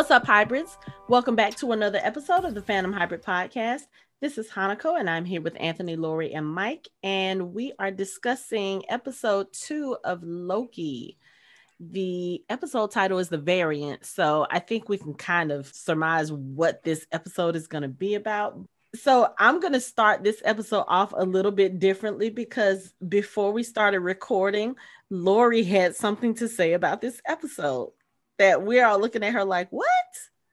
What's up, hybrids? Welcome back to another episode of the Phantom Hybrid Podcast. This is Hanako, and I'm here with Anthony, Lori, and Mike, and we are discussing episode two of Loki. The episode title is The Variant, so I think we can kind of surmise what this episode is going to be about. So I'm going to start this episode off a little bit differently because before we started recording, Lori had something to say about this episode that we're all looking at her like, what?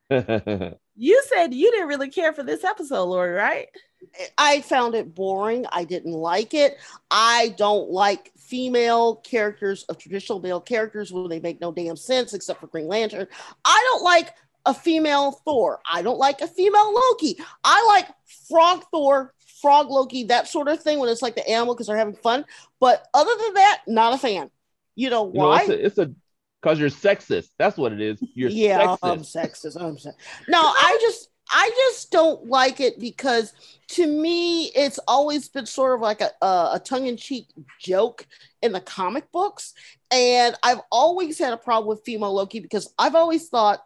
you said you didn't really care for this episode, Lori, right? I found it boring. I didn't like it. I don't like female characters of traditional male characters when they make no damn sense except for Green Lantern. I don't like a female Thor. I don't like a female Loki. I like Frog Thor, Frog Loki, that sort of thing when it's like the animal because they're having fun. But other than that, not a fan. You know why? You know, it's, a, it's a because you're sexist. That's what it is. You're yeah, oh, sexist. I'm sexist. I'm sexist. No, I just I just don't like it because to me it's always been sort of like a, a, a tongue-in-cheek joke in the comic books. And I've always had a problem with female Loki because I've always thought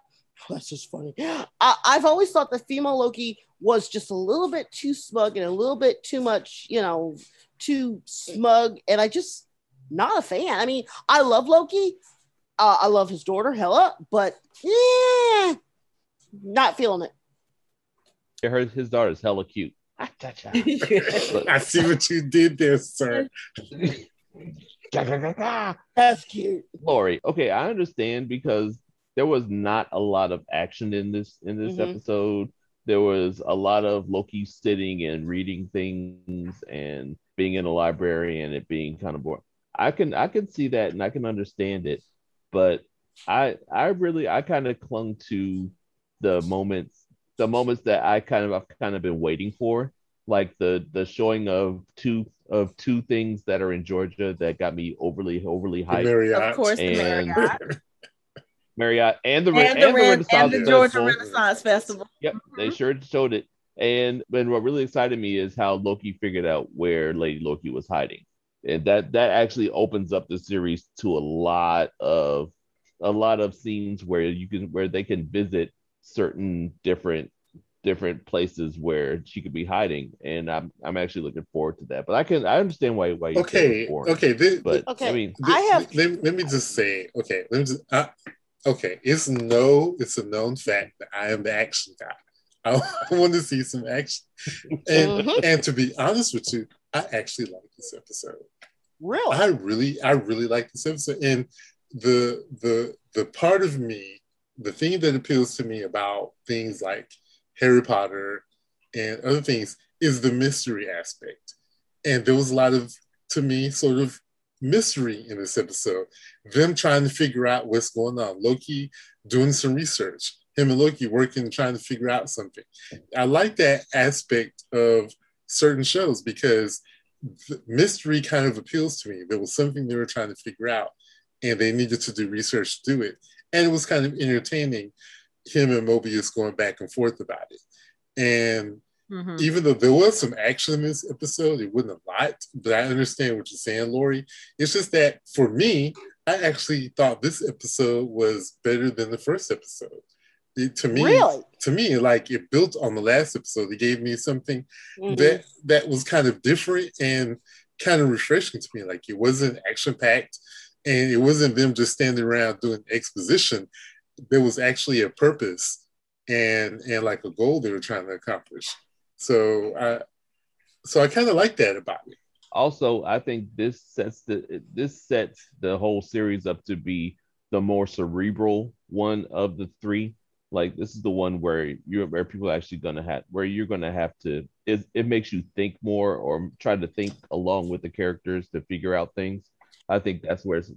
oh, that's just funny. I, I've always thought the female Loki was just a little bit too smug and a little bit too much, you know, too smug. And I just not a fan. I mean, I love Loki, uh, I love his daughter, Hela, but yeah, not feeling it. Her, his daughter is hella cute. I see what you did there, sir. That's cute. Lori, okay, I understand because there was not a lot of action in this in this mm-hmm. episode. There was a lot of Loki sitting and reading things and being in a library and it being kind of boring. I can I can see that and I can understand it but I I really I kind of clung to the moments the moments that I kind of I've kind of been waiting for, like the the showing of two of two things that are in Georgia that got me overly overly hyped. Marriott. Of course, and Marriott. Marriott and the and, and the, and the, and the Georgia Festival. Renaissance Festival. Yep, mm-hmm. they sure showed it. And and what really excited me is how Loki figured out where Lady Loki was hiding and that that actually opens up the series to a lot of a lot of scenes where you can where they can visit certain different different places where she could be hiding. And i'm i'm actually looking forward to that. But i can i understand why why you okay okay this, but okay i mean this, i have let, let, me just say okay let me just uh, okay it's no it's a known fact that i am the action guy I, want to see some action and mm-hmm. and to be honest with you I actually like this episode. Really? I really, I really like this episode. And the the the part of me, the thing that appeals to me about things like Harry Potter and other things is the mystery aspect. And there was a lot of, to me, sort of mystery in this episode. Them trying to figure out what's going on. Loki doing some research. Him and Loki working, trying to figure out something. I like that aspect of certain shows because mystery kind of appeals to me. There was something they were trying to figure out, and they needed to do research to do it. And it was kind of entertaining, him and Mobius going back and forth about it. And mm-hmm. even though there was some action in this episode, it wasn't a lot, but I understand what you're saying, Lori. It's just that for me, I actually thought this episode was better than the first episode it, to me really? to me like it built on the last episode. It gave me something mm-hmm. that that was kind of different and kind of refreshing to me. Like it wasn't action packed and it wasn't them just standing around doing exposition. There was actually a purpose and and like a goal they were trying to accomplish. So i so i kind of like that about it also i think this sets the this sets the whole series up to be the more cerebral one of the three like this is the one where you're where people are actually gonna have where you're gonna have to it, it makes you think more or try to think along with the characters to figure out things. I think that's where it's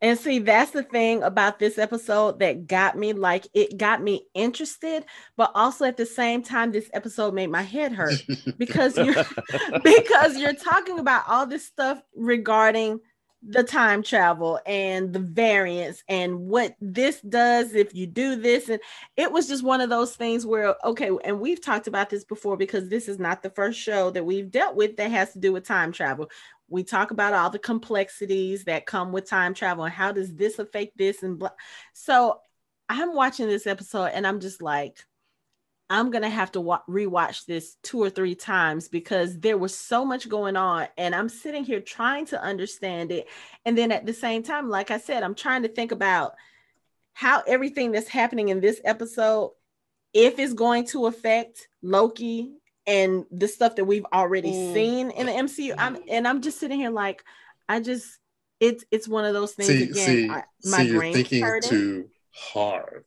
and see, that's the thing about this episode that got me like it got me interested, but also at the same time, this episode made my head hurt because you're because you're talking about all this stuff regarding the time travel and the variance and what this does if you do this and it was just one of those things where okay and we've talked about this before because this is not the first show that we've dealt with that has to do with time travel we talk about all the complexities that come with time travel and how does this affect this and blah. so I'm watching this episode and I'm just like, I'm gonna have to wa- rewatch this two or three times because there was so much going on, and I'm sitting here trying to understand it. And then at the same time, like I said, I'm trying to think about how everything that's happening in this episode, if it's going to affect Loki and the stuff that we've already mm. seen in the MCU. I'm and I'm just sitting here like, I just it's it's one of those things see, again. See, I, my see, you're thinking hurting. too hard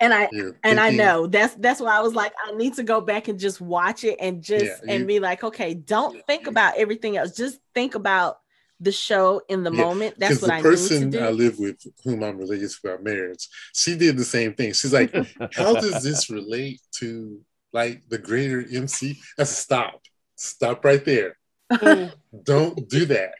and I and I know that's that's why I was like, I need to go back and just watch it and just yeah, you, and be like, okay, don't think about everything else. Just think about the show in the yeah, moment. That's what I person need to do. I live with, whom I'm related to our marriage, she did the same thing. She's like, how does this relate to like the greater MC? That's a stop. Stop right there. Mm. don't do that.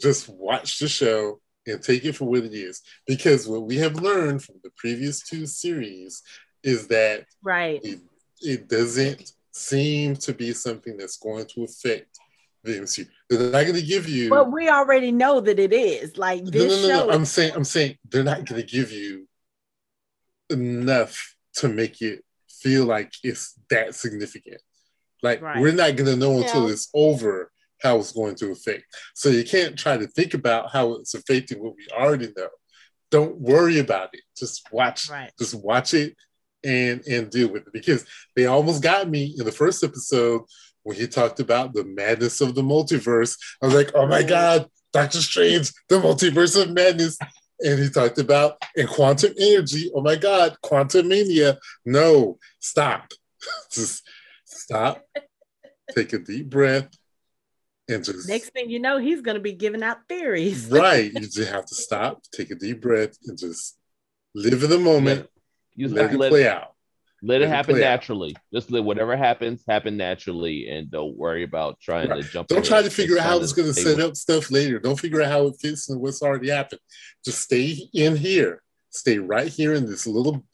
Just watch the show and take it for what it is. Because what we have learned from the previous two series is that right it, it doesn't seem to be something that's going to affect the MCU. They're not going to give you. But we already know that it is. Like this no, no, no, show. No. I'm saying, I'm saying they're not going to give you enough to make it feel like it's that significant. Like right. we're not going to know until yeah. it's over how it's going to affect. So you can't try to think about how it's affecting what we already know. Don't worry about it. Just watch. Right. Just watch it and and deal with it because they almost got me in the first episode when he talked about the madness of the multiverse. I was like, oh my god, Doctor Strange, the multiverse of madness. And he talked about in quantum energy. Oh my god, Quantumania. No, stop. Just stop. Take a deep breath and just next thing you know, he's going to be giving out theories. right. You just have to stop, take a deep breath, and just live in the moment. You let it play out. Let, it happen naturally. Out. Just let whatever happens happen naturally, and don't worry about trying right. to jump. Don't try to figure out how it's going to set up stuff later. Don't figure out how it fits and what's already happened. Just stay in here. Stay right here in this little.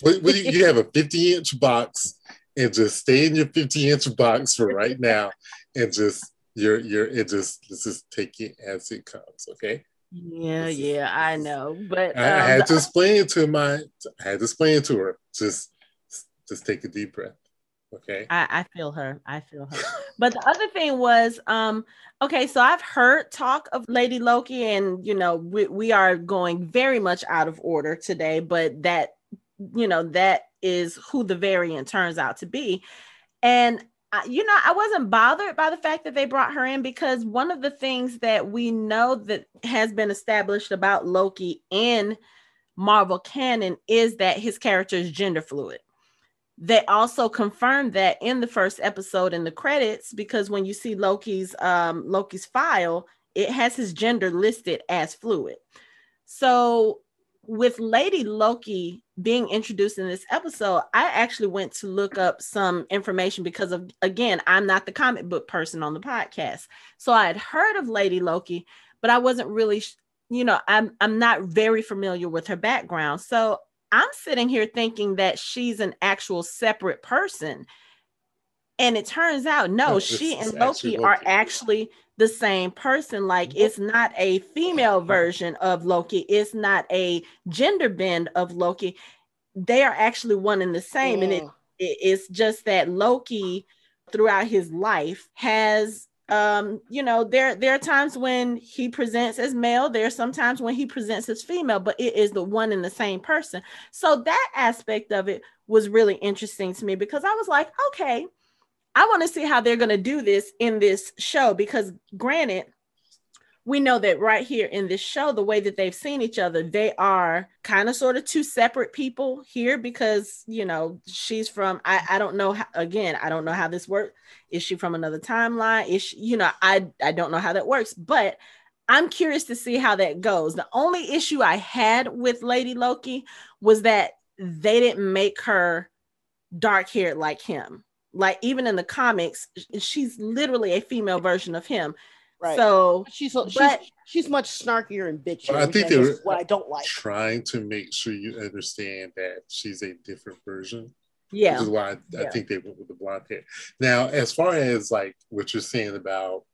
what, what you, you have a 50 inch box, and just stay in your 50 inch box for right now, and just you're you're it just let's just take it as it comes okay? Yeah yeah i know but I, um, I had to explain it to my i had to explain it to her. Just just take a deep breath okay? I, I feel her i feel her. But the other thing was um okay so i've heard talk of lady loki and you know we, we are going very much out of order today but that you know that is who the variant turns out to be. And you know, I wasn't bothered by the fact that they brought her in because one of the things that we know that has been established about Loki in Marvel canon is that his character is gender fluid. They also confirmed that in the first episode in the credits because when you see Loki's um, Loki's file, it has his gender listed as fluid. So with Lady Loki being introduced in this episode, I actually went to look up some information because of again, I'm not the comic book person on the podcast. So I had heard of Lady Loki, but I wasn't really, you know, I'm I'm not very familiar with her background. So I'm sitting here thinking that she's an actual separate person. And it turns out no, she and Loki, Loki are actually the same person. Like it's not a female version of Loki, it's not a gender bend of Loki. They are actually one and the same. Yeah. And it, it, it's just that Loki throughout his life has um you know there there are times when he presents as male there are sometimes when he presents as female but it is the one and the same person so that aspect of it was really interesting to me because i was like okay I want to see how they're going to do this in this show because, granted, we know that right here in this show, the way that they've seen each other, they are kind of sort of two separate people here because, you know, she's from, I, I don't know, how, again, I don't know how this works. Is she from another timeline? Is she, you know, I, I don't know how that works, but I'm curious to see how that goes. The only issue I had with Lady Loki was that they didn't make her dark haired like him like even in the comics, she's literally a female version of him. Right. So she's but, she's, she's much snarkier and bitchier. I think they were what I don't like. Trying to make sure you understand that she's a different version. Yeah. Which is why I, yeah. I think they went with the blonde hair. Now, as far as like what you're saying about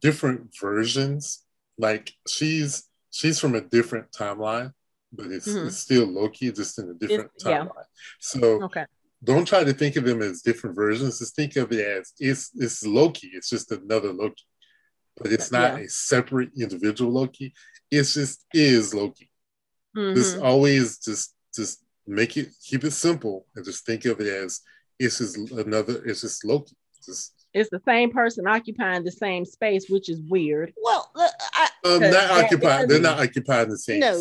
different versions, like she's she's from a different timeline. but it's, Mhm. it's still Loki, just in a different It's- yeah. timeline. So Okay. Don't try to think of them as different versions. Just think of it as it's it's Loki. It's just another Loki, but it's not Yeah. a separate individual Loki. It's just is Loki. Just Mhm. always just just make it keep it simple and just think of it as it's just another. It's just Loki. Just It's the same person occupying the same space, which is weird. Well, I, um, Because not that- occupied. They're not occupying the same. no.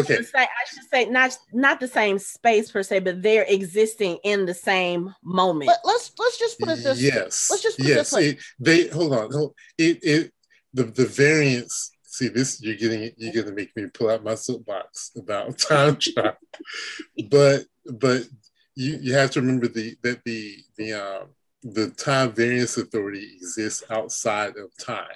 Okay. I should say- I should say not not the same space per se, but they're existing in the same moment. But let's let's just put it this. yes. let's just put it yes. this way. It, they hold on. Hold, it it the the variance. See this. You're getting. You're gonna make me pull out my soapbox about time travel. but but you you have to remember the that the the um the time variance authority exists outside of time.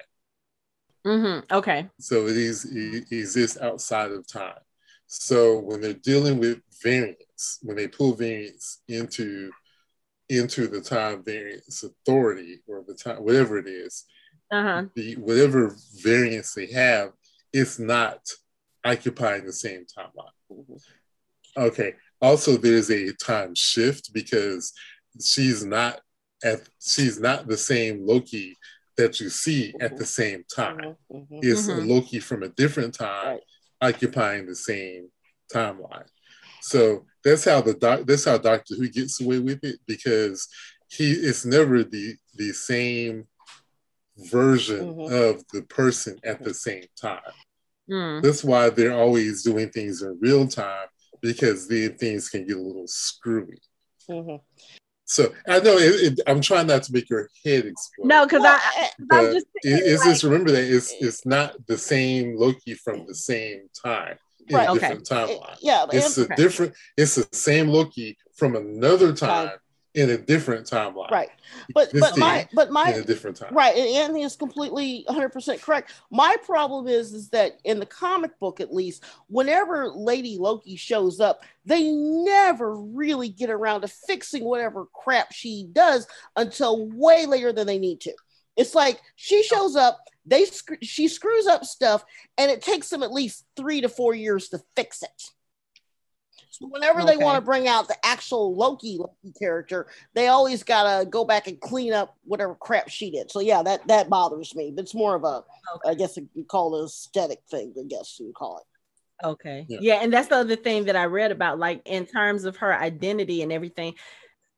Hmm Okay. So it is it exists outside of time. So when they're dealing with variants, when they pull variants into into the time variance authority or the time whatever it is, Uh-huh. the whatever variants they have, it's not occupying the same timeline. Okay. Also, there's a time shift because she's not at she's not the same Loki that you see at the same time Mhm, mhm. is a Mhm. Loki from a different time Right. occupying the same timeline. So that's how the doc that's how Doctor Who gets away with it because he it's never the the same version Mhm. of the person at the same time. Mm. That's why they're always doing things in real time because then things can get a little screwy. Mhm. So I know it, it, I'm trying not to make your head explode. No, because Well, I, I'm just it- it's like- just remember that it's it's not the same Loki from the same time in Right, a okay. different timeline. yeah, It's and- a different. It's the same Loki from another Time. In a different timeline. right. But but my but my in a different time. Right, and Anthony is completely 100% correct. My problem is is that in the comic book at least, whenever Lady Loki shows up, they never really get around to fixing whatever crap she does until way later than they need to. It's like she shows up, they she screws up stuff and it takes them at least 3 to 4 years to fix it. So whenever they want to bring out the actual Loki, Loki character, they always gotta go back and clean up whatever crap she did. So yeah, that that bothers me. But It's more of a, I guess you call it aesthetic thing. I guess you call it. Okay. Yeah. Yeah. and that's the other thing that I read about, like in terms of her identity and everything.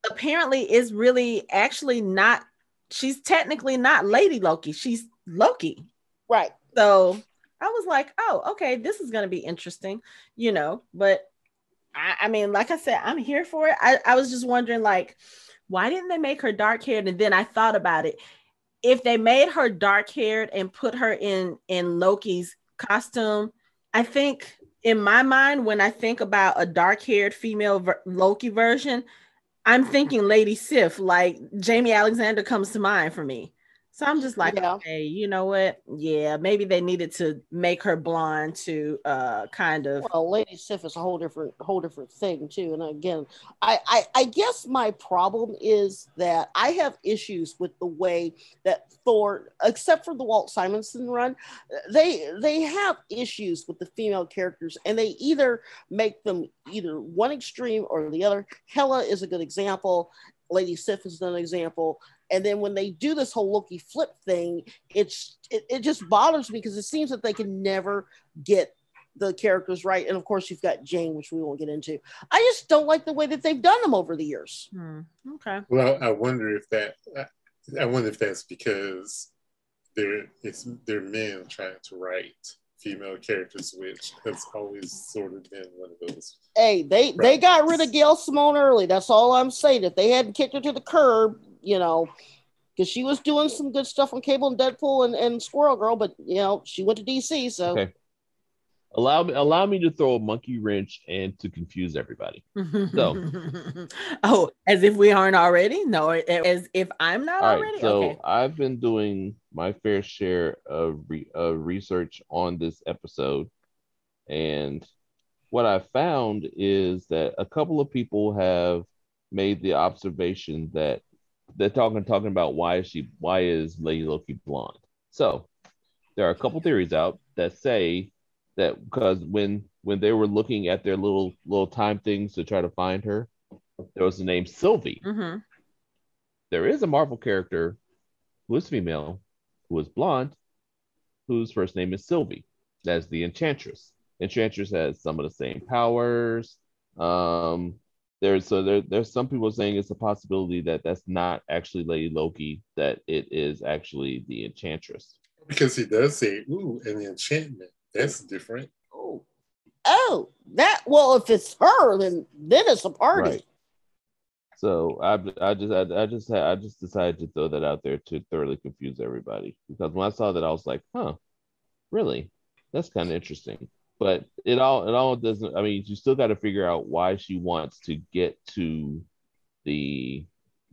Apparently, is really actually not. She's technically not Lady Loki. She's Loki. Right. So I was like, oh, okay, this is gonna be interesting, you know. But I, I mean, like I said, I'm here for it. I, I was just wondering, like, why didn't they make her dark haired? And then I thought about it. If they made her dark haired and put her in in Loki's costume, I think in my mind, when I think about a dark haired female ver- Loki version, I'm thinking Lady Sif, like Jaimie Alexander comes to mind for me. So I'm just like, Yeah. okay, you know what? Yeah, maybe they needed to make her blonde to uh kind of Well, Lady Sif is a whole different whole different thing too. And again, I, I I guess my problem is that I have issues with the way that Thor, except for the Walt Simonson run, they they have issues with the female characters, and they either make them either one extreme or the other. Hela is a good example. Lady Sif is an example. And then when they do this whole Loki flip thing, it's it, it just bothers me because it seems that they can never get the characters right. And of course, you've got Jane, which we won't get into. I just don't like the way that they've done them over the years. Hmm, okay. Well, I wonder if that. I wonder if that's because they're it's they're men trying to write female characters, which has always sort of been one of those. Hey, they they got rid of Gail Simone early. That's all I'm saying. If they hadn't kicked her to the curb, you know, because she was doing some good stuff on Cable and Deadpool and, and Squirrel Girl, but you know, she went to DC. So Okay. Allow me allow me to throw a monkey wrench and to confuse everybody. So oh, as if we aren't already? No, as if I'm not right, already? so okay. I've been doing my fair share of, re- of research on this episode, and what I found is that a couple of people have made the observation that they're talking talking about why is she why is Lady Loki blonde? So there are a couple theories out that say that because when when they were looking at their little little time things to try to find her, there was the name Sylvie. Mm-hmm. There is a Marvel character who is female, who is blonde, whose first name is Sylvie. That's the Enchantress. Enchantress has some of the same powers. Um, there's so there, there's some people saying it's a possibility that that's not actually Lady Loki, that it is actually the Enchantress. Because he does say, "Ooh, and the enchantment." That's different. Oh, oh, that. Well, if it's her, then then it's a party. Right. So I, I just I, I just had, I just decided to throw that out there to thoroughly confuse everybody because when I saw that I was like, huh, really? That's kind of interesting. But it all it all doesn't. I mean, you still got to figure out why she wants to get to the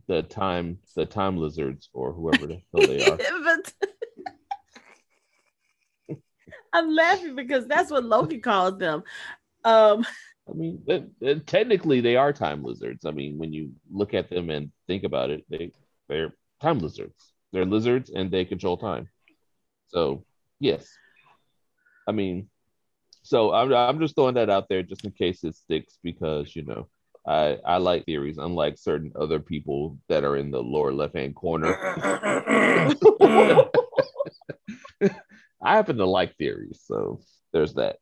the time the time lizards or whoever the hell they are. but I'm laughing because that's what Loki calls them. Um, I mean, it, it- technically they are time lizards. I mean, when you look at them and think about it, they they're time lizards. They're lizards and they control time. So yes, I mean, so I'm I'm just throwing that out there just in case it sticks because you know I I like theories unlike certain other people that are in the lower left hand corner. I happen to like theories, so there's that.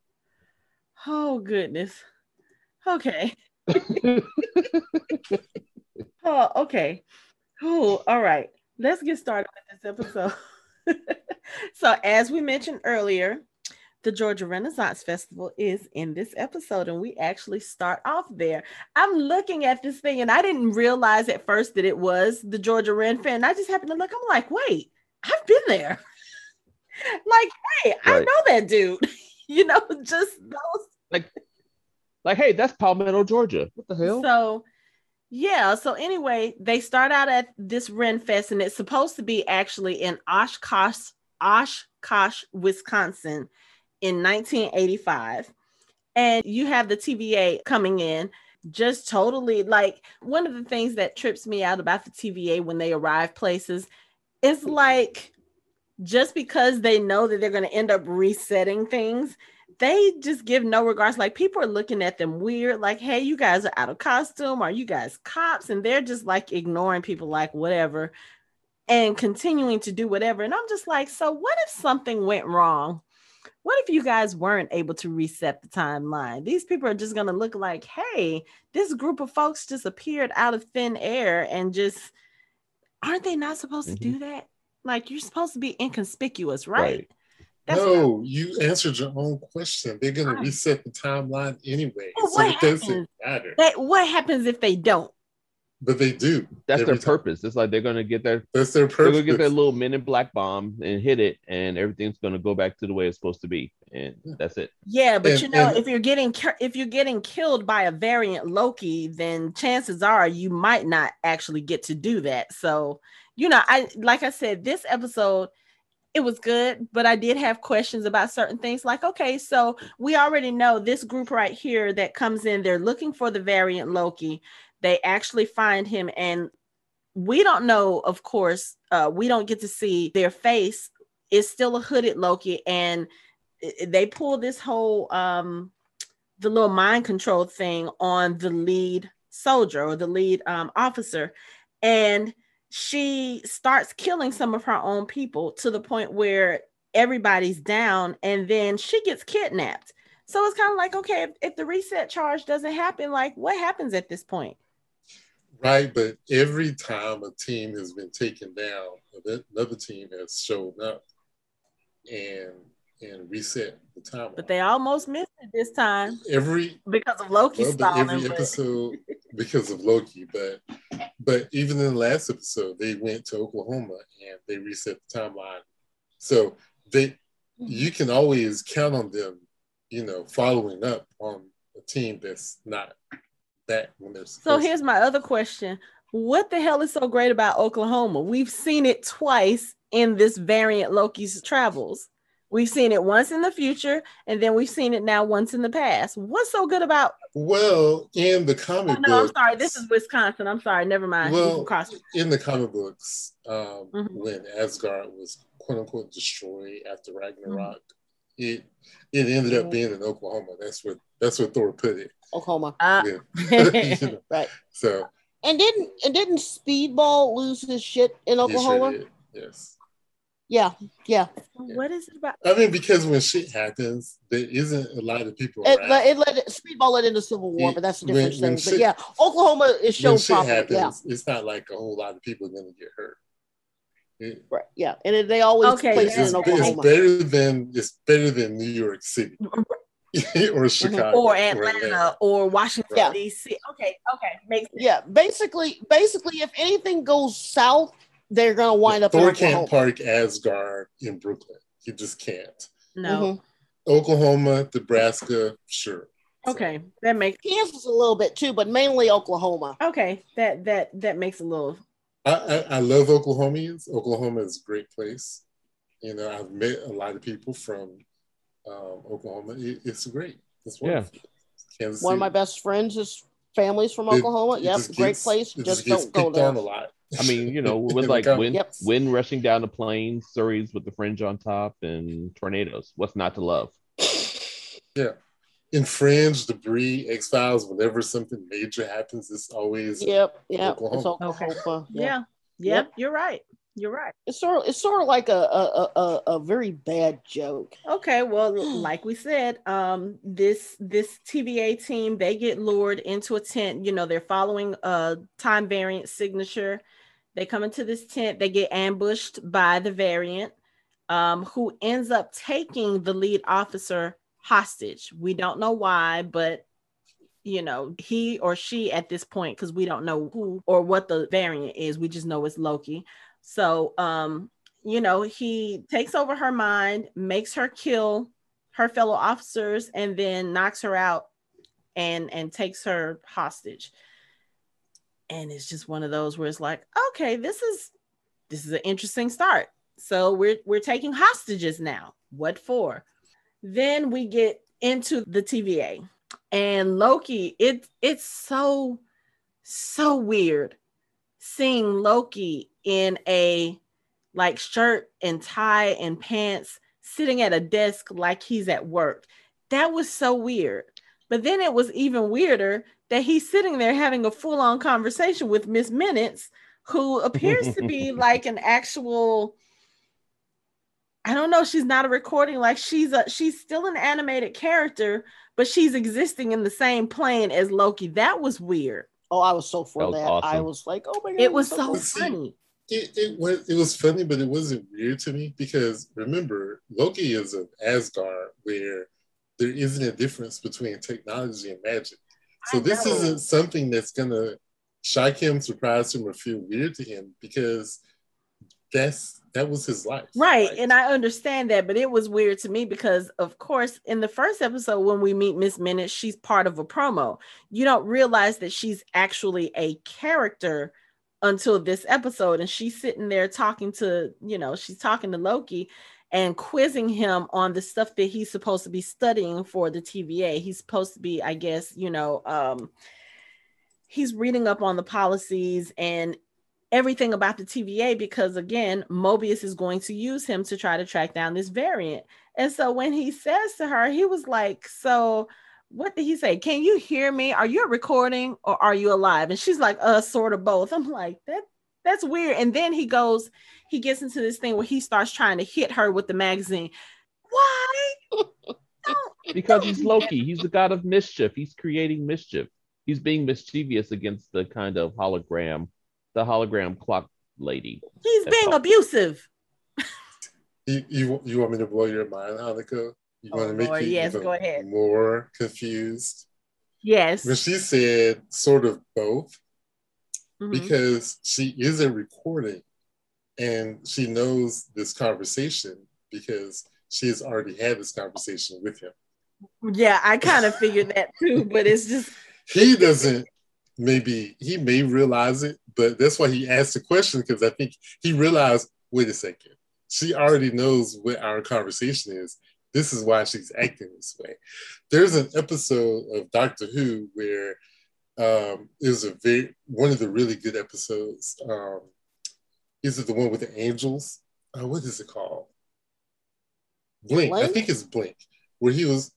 oh goodness. Okay. Oh, okay. Oh, all right. Let's get started with this episode. so, as we mentioned earlier, the Georgia Renaissance Festival is in this episode, and we actually start off there. I'm looking at this thing, and I didn't realize at first that it was the Georgia Ren Fair. And I just happened to look. I'm like, wait, I've been there. Like, hey, I know that dude. you know, just those Like, hey, that's Palmetto, Georgia. What the hell? So, yeah. So anyway, they start out at this Ren Fest, and it's supposed to be actually in Oshkosh, Oshkosh, Wisconsin, in 1985. And you have the TVA coming in, just totally like one of the things that trips me out about the TVA when they arrive places is like just because they know that they're going to end up resetting things they just give no regards. Like people are looking at them weird, like, hey, you guys are out of costume. Are you guys cops? And they're just like ignoring people, like, whatever, and continuing to do whatever. And I'm just like, so what if something went wrong? What if you guys weren't able to reset the timeline? These people are just going to look like, hey, this group of folks just appeared out of thin air and just aren't they not supposed to do mm-hmm. that? Like, you're supposed to be inconspicuous, right? Right. That's what no, you answered your own question. They're going to Ah. reset the timeline anyway, Well, so what it doesn't happens? matter. That what happens if they don't? But they do. That's their time. purpose. It's like they're gonna get their That's their purpose. they're gonna get their little men in black bomb and hit it, and everything's gonna go back to the way it's supposed to be, and that's it. Yeah, but And- you know, and- if you're getting if you're getting killed by a variant Loki, then chances are you might not actually get to do that. So, you know, I like I said, this episode it was good, but I did have questions about certain things. Like, okay, so we already know this group right here that comes in, they're looking for the variant Loki. They actually find him, and we don't know, of course, uh, we don't get to see their face. It's still a hooded Loki, and they pull this whole um the little mind control thing on the lead soldier or the lead um, officer and she starts killing some of her own people to the point where everybody's down and then she gets kidnapped. So it's kind of like okay if, if the reset charge doesn't happen like what happens at this point? Right, but every time a team has been taken down, another team has shown up. And and reset the timeline. but they almost missed it this time every because of loki well, stalling every but- episode because of Loki, but but even in the last episode, they went to Oklahoma and they reset the timeline. So they you can always count on them, you know, following up on a team that's not that when they're So supposed to. here's my other question. What the hell is so great about Oklahoma? We've seen it twice in this variant Loki's travels. We've seen it once in the future, and then we've seen it now once in the past. What's so good about? Well, in the Oh, comic no, I'm books, sorry. This is Wisconsin. I'm sorry. Never mind. Well in the comic books um, Mhm. when Asgard was quote unquote destroyed after Ragnarok. it it ended up being in Oklahoma. That's what that's what Thor put it. Oklahoma. Uh, Yeah. You know, Right. so And didn't and didn't Speedball lose his shit in he sure Oklahoma? did, Yes. Yeah, yeah. what is it about? I mean, because when shit happens, there isn't a lot of people It, around. le- it led Speedball led into Civil War, It- but that's a when- different when thing. But shit- yeah, Oklahoma is when shit properly. happens, Yeah, it's not like a whole lot of people are going to get hurt. It- right. Yeah, and it, they always Okay, place it's, it yeah. in it's better than it's better than New York City mm-hmm. or mm-hmm. Chicago Or Atlanta or Washington Yeah. D.C. Okay, okay, makes sense. Yeah, basically, basically, if anything goes south, they're gonna wind up in Thor Oklahoma. can't park Asgard in Brooklyn. He just can't. No, Oklahoma, Nebraska, sure. So, okay, that makes Kansas a little bit too, but mainly Oklahoma. okay. That that that makes a little. I, I, I love Oklahomians. Oklahoma is a great place. You know, I've met a lot of people from um, Oklahoma. It, it's great. It's Yeah. Kansas One of my best friends is families from it- Oklahoma. it yep, just great gets- place. it Just don't go picked there. a lot. I mean, you know, with like wind, Yep. wind rushing down the plains, Surrey's with the fringe on top, and tornadoes. What's not to love? Yeah. In Fringe, Debris, X Files, whenever something major happens, it's always Yep, yep. Oklahoma. It's Oklahoma. Yeah, Yeah. yep, you're right. You're right. It's sort of it's sort of like a a, a, a a very bad joke. Okay, well, like we said, um, this this TVA team they get lured into a tent. You know, they're following a time variant signature. They come into this tent. They get ambushed by the variant, um, who ends up taking the lead officer hostage. We don't know why, but you know, he or she at this point, because we don't know who or what the variant is. We just know it's Loki. So, um, you know, he takes over her mind, makes her kill her fellow officers, and then knocks her out and and takes her hostage. And it's just one of those where it's like, okay, this is this is an interesting start. So we're we're taking hostages now. What for? Then we get into the TVA and Loki. It it's so so weird seeing Loki in a like shirt and tie and pants sitting at a desk like he's at work. That was so weird. But then it was even weirder that he's sitting there having a full on conversation with Miss Minutes, who appears to be like an actual. I don't know. She's not a recording. Like she's a she's still an animated character, but she's existing in the same plane as Loki. That was weird. Oh, I was so for That was that. I was like, oh my god, It was that's so cool. Funny. it, it was it was funny, but it wasn't weird to me because remember, Loki is of Asgard where there isn't a difference between technology and magic. So this isn't something that's gonna shock him, surprise him, or feel weird to him because that's that was his life. Right. Like, And I understand that, but it was weird to me because, of course, in the first episode, when we meet Miss Minute, she's part of a promo. You don't realize that she's actually a character until this episode. And she's sitting there talking to, you know, she's talking to Loki and quizzing him on the stuff that he's supposed to be studying for the TVA. He's supposed to be, I guess, you know, um, he's reading up on the policies and everything about the TVA because again, Mobius is going to use him to try to track down this variant. And so when he says to her, he was like, "So what did he say? Can you hear me? Are you recording or are you alive?" And she's like, "Uh, sort of both." I'm like, "That that's weird." And then he goes, he gets into this thing where he starts trying to hit her with the magazine. Why? Because he's Loki. He's the god of mischief. He's creating mischief. He's being mischievous against the kind of hologram, the hologram clock lady. He's being all. abusive. you, you you want me to blow your mind, Hanako? You Oh, want to make Lord, you yes, even go ahead. more confused? Yes. When she said sort of both, Mhm. because she is a recording and she knows this conversation because she has already had this conversation with him. Yeah, I kind of figured that too, but it's just He doesn't maybe he may realize it, but that's why he asked the question because I think he realized, wait a second, she already knows what our conversation is. This is why she's acting this way. There's an episode of Doctor Who where um, it was a very one of the really good episodes. Um, is it the one with the angels? Uh, what is it called? Blink. I think it's Blink, where he was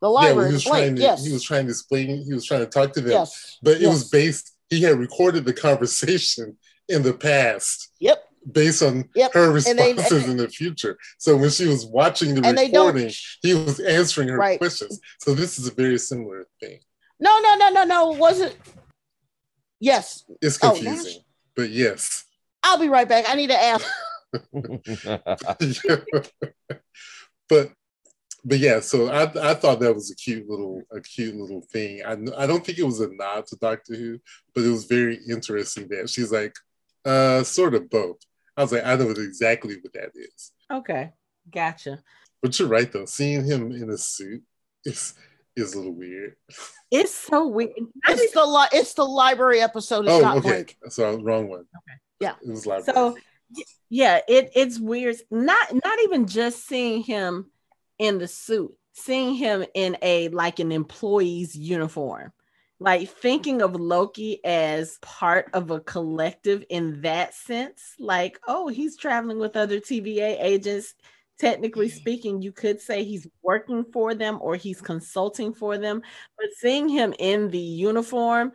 The yeah, library. where he was trying to yes. he was trying to explain he was trying to talk to them, yes. but it was based. He had recorded the conversation in the past Yep. based on Yep. her And they- responses they- in the future. So when she was watching the And they don't. recording, he was answering her Right. questions. So this is a very similar thing. No, no, no, no, no. It wasn't. Yes. It's Oh, confusing, but yes. I'll be right back. I need to ask. but but yeah, so I I thought that was a cute little a cute little thing. I I don't think it was a nod to Doctor Who, but it was very interesting that she's like, uh, sort of both. I was like, I know exactly what that is. Okay, gotcha. But you're right though, seeing him in a suit is is a little weird. It's so weird. It's the li- it's the library episode. It's oh, okay. Blink. So wrong one. Okay. Yeah. It was library. so yeah it it's weird not not even just seeing him in the suit seeing him in a like an employee's uniform like thinking of loki as part of a collective in that sense like oh he's traveling with other tva agents technically speaking you could say he's working for them or he's consulting for them but seeing him in the uniform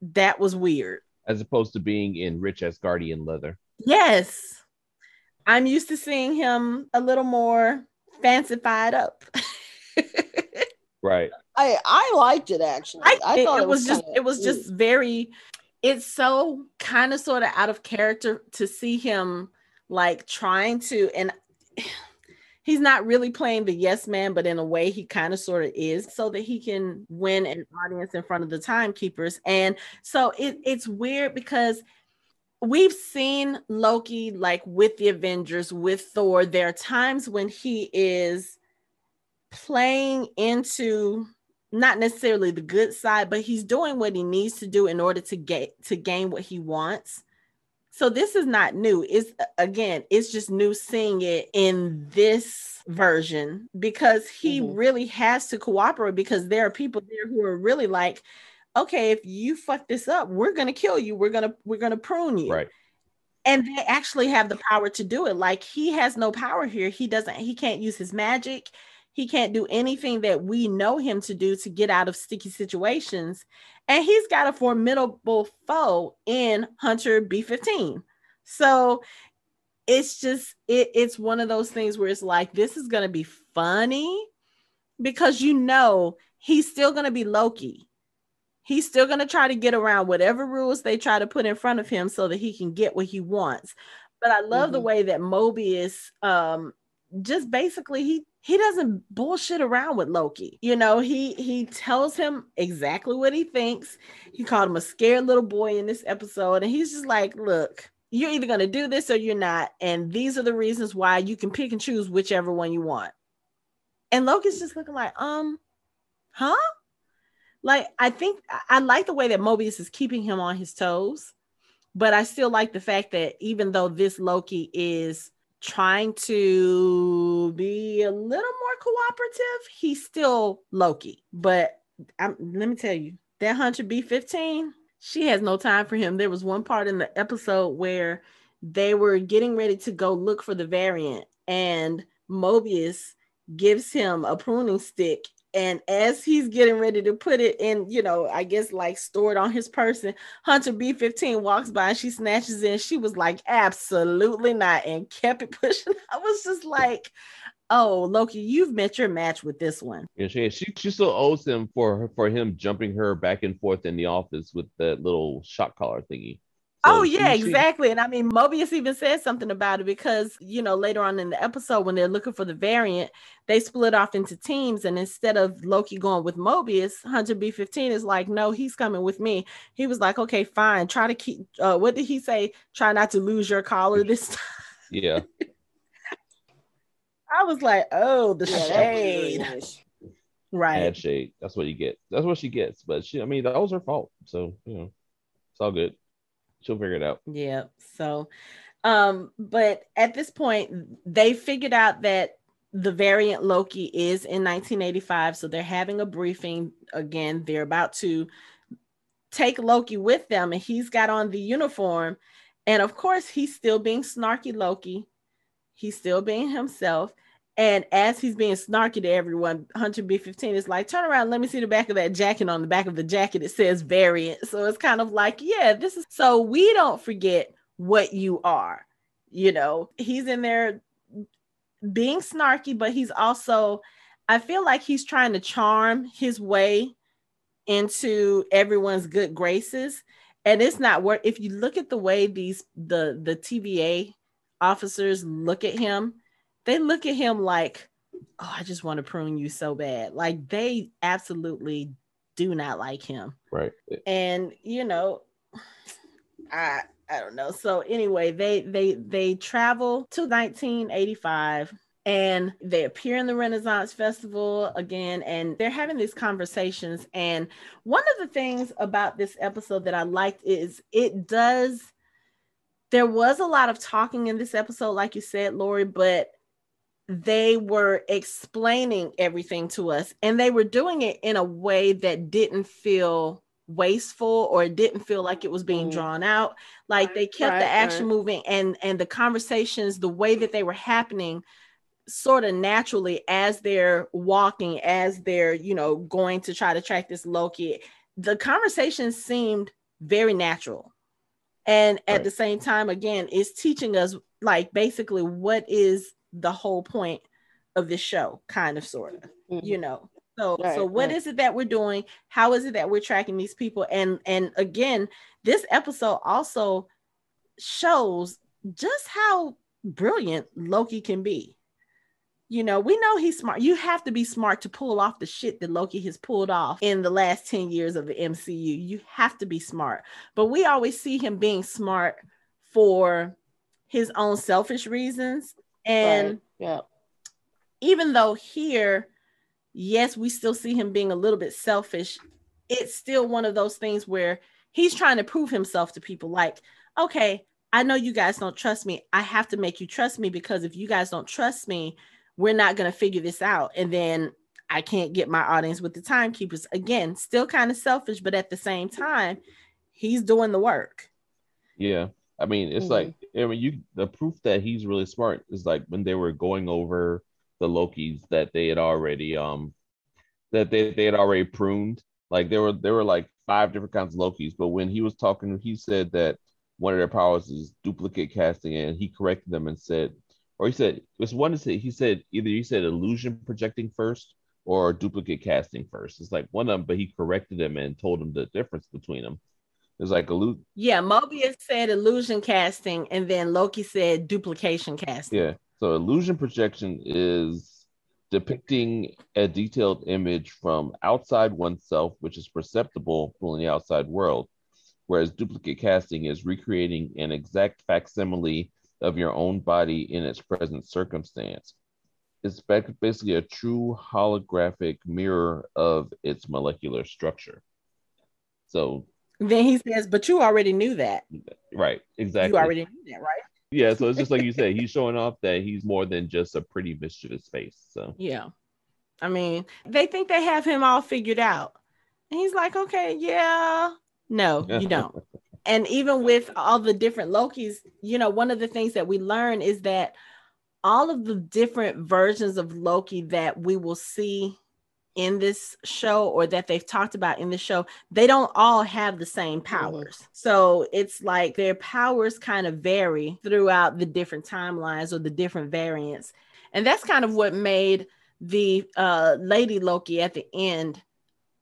that was weird As opposed to being in rich Asgardian leather. Yes. I'm used to seeing him a little more fancified up. Right. I I liked it actually. I, I, thought it was just it was just very it's so kind of sort of out of character to see him like trying to and he's not really playing the yes man but in a way he kind of sort of is so that he can win an audience in front of the timekeepers and so it, it's weird because we've seen loki like with the avengers with thor there are times when he is playing into not necessarily the good side, but he's doing what he needs to do in order to get to gain what he wants. So this is not new. It's again, it's just new seeing it in this version because he Mhm. really has to cooperate because there are people there who are really like, okay, if you fuck this up, we're gonna kill you. We're gonna we're gonna prune you Right. and they actually have the power to do it like he has no power here he doesn't he can't use his magic he can't do anything that we know him to do to get out of sticky situations. And he's got a formidable foe in hunter b15 so it's just it, it's one of those things where it's like this is going to be funny because you know he's still going to be loki. He's still going to try to get around whatever rules they try to put in front of him so that he can get what he wants. But i love the Mhm. way that mobius um just basically he he doesn't bullshit around with loki. You know he he tells him exactly what he thinks. He called him a scared little boy in this episode and he's just like look you're either going to do this or you're not and these are the reasons why you can pick and choose whichever one you want. And loki's just looking like um huh? Like I think I- like the way that Mobius is keeping him on his toes, but I still like the fact that even though this Loki is trying to be a little more cooperative, he's still Loki. But I'm, let me tell you, that Hunter B15, she has no time for him. There was one part in the episode where they were getting ready to go look for the variant, and Mobius gives him a pruning stick and as he's getting ready to put it in, you know, I guess like stored on his person, Hunter B15 walks by and she snatches. And she was like, absolutely not, and kept it pushing. I was just like, oh, Loki, you've met your match with this one. Yeah, she, she she still owes him for for him jumping her back and forth in the office with that little shock collar thingy. Oh, yeah, exactly. And I mean, Mobius even said something about it because, you know, later on in the episode, when they're looking for the variant, they split off into teams. And instead of Loki going with Mobius, Hunter B15 is like, no, he's coming with me. He was like, okay, fine. Try to keep, uh, what did he say? Try not to lose your collar this time. yeah, I was like, oh, the Yeah, that was really shade. Right. bad shade. That's what you get. That's what she gets. But she, I mean, that was her fault. So you know, it's all good. She'll figure it out. Yeah. So, um, but at this point, they figured out that the variant Loki is in 1985. So they're having a briefing again. They're about to take Loki with them, and he's got on the uniform. And of course, he's still being snarky Loki. He's still being himself. And as he's being snarky to everyone, Hunter B15 is like, turn around, let me see the back of that jacket. On the back of the jacket, it says variant. So it's kind of like, yeah, this is so we don't forget what you are. You know, he's in there being snarky, but he's also, I feel like he's trying to charm his way into everyone's good graces. And it's not work. If you look at the way these the the TVA officers look at him, they look at him like, oh, I just want to prune you so bad. Like they absolutely do not like him. Right. And you know, I I don't know. So anyway, they they they travel to 1985 and they appear in the Renaissance Festival again and they're having these conversations and one of the things about this episode that I liked is it does there was a lot of talking in this episode like you said Lori but they were explaining everything to us and they were doing it in a way that didn't feel wasteful or it didn't feel like it was being mm. drawn out like they kept right, the action right. moving and and the conversations the way that they were happening sort of naturally as they're walking as they're you know going to try to track this loki the conversation seemed very natural and at right. the same time again it's teaching us like basically what is the whole point of this show kind of sort of mm-hmm. you know so right, so what right. is it that we're doing how is it that we're tracking these people and and again this episode also shows just how brilliant loki can be you know, we know he's smart. You have to be smart to pull off the shit that Loki has pulled off in the last 10 years of the MCU. You have to be smart. But we always see him being smart for his own selfish reasons. And right. yeah. even though here, yes, we still see him being a little bit selfish, it's still one of those things where he's trying to prove himself to people like, okay, I know you guys don't trust me. I have to make you trust me because if you guys don't trust me, we're not going to figure this out. And then I can't get my audience with the timekeepers. Again, still kind of selfish, but at the same time, he's doing the work. Yeah. I mean, it's mm-hmm. like I mean, you the proof that he's really smart is like when they were going over the Lokis that they had already um that they, they had already pruned. Like there were there were like five different kinds of Lokis, but when he was talking, he said that one of their powers is duplicate casting, and he corrected them and said or he said it was one to say he said either he said illusion projecting first or duplicate casting first. It's like one of them, but he corrected him and told him the difference between them. It's like a illusion. Yeah, Mobius said illusion casting, and then Loki said duplication casting. Yeah. So illusion projection is depicting a detailed image from outside oneself, which is perceptible in the outside world, whereas duplicate casting is recreating an exact facsimile of your own body in its present circumstance. It's basically a true holographic mirror of its molecular structure. So then he says, But you already knew that. Right, exactly. You already knew that, right? Yeah, so it's just like you said, he's showing off that he's more than just a pretty mischievous face. So yeah. I mean, they think they have him all figured out. And he's like, okay, yeah. No, you don't and even with all the different Lokis, you know, one of the things that we learn is that all of the different versions of Loki that we will see in this show or that they've talked about in the show, they don't all have the same powers. Mm-hmm. So it's like their powers kind of vary throughout the different timelines or the different variants. And that's kind of what made the uh, Lady Loki at the end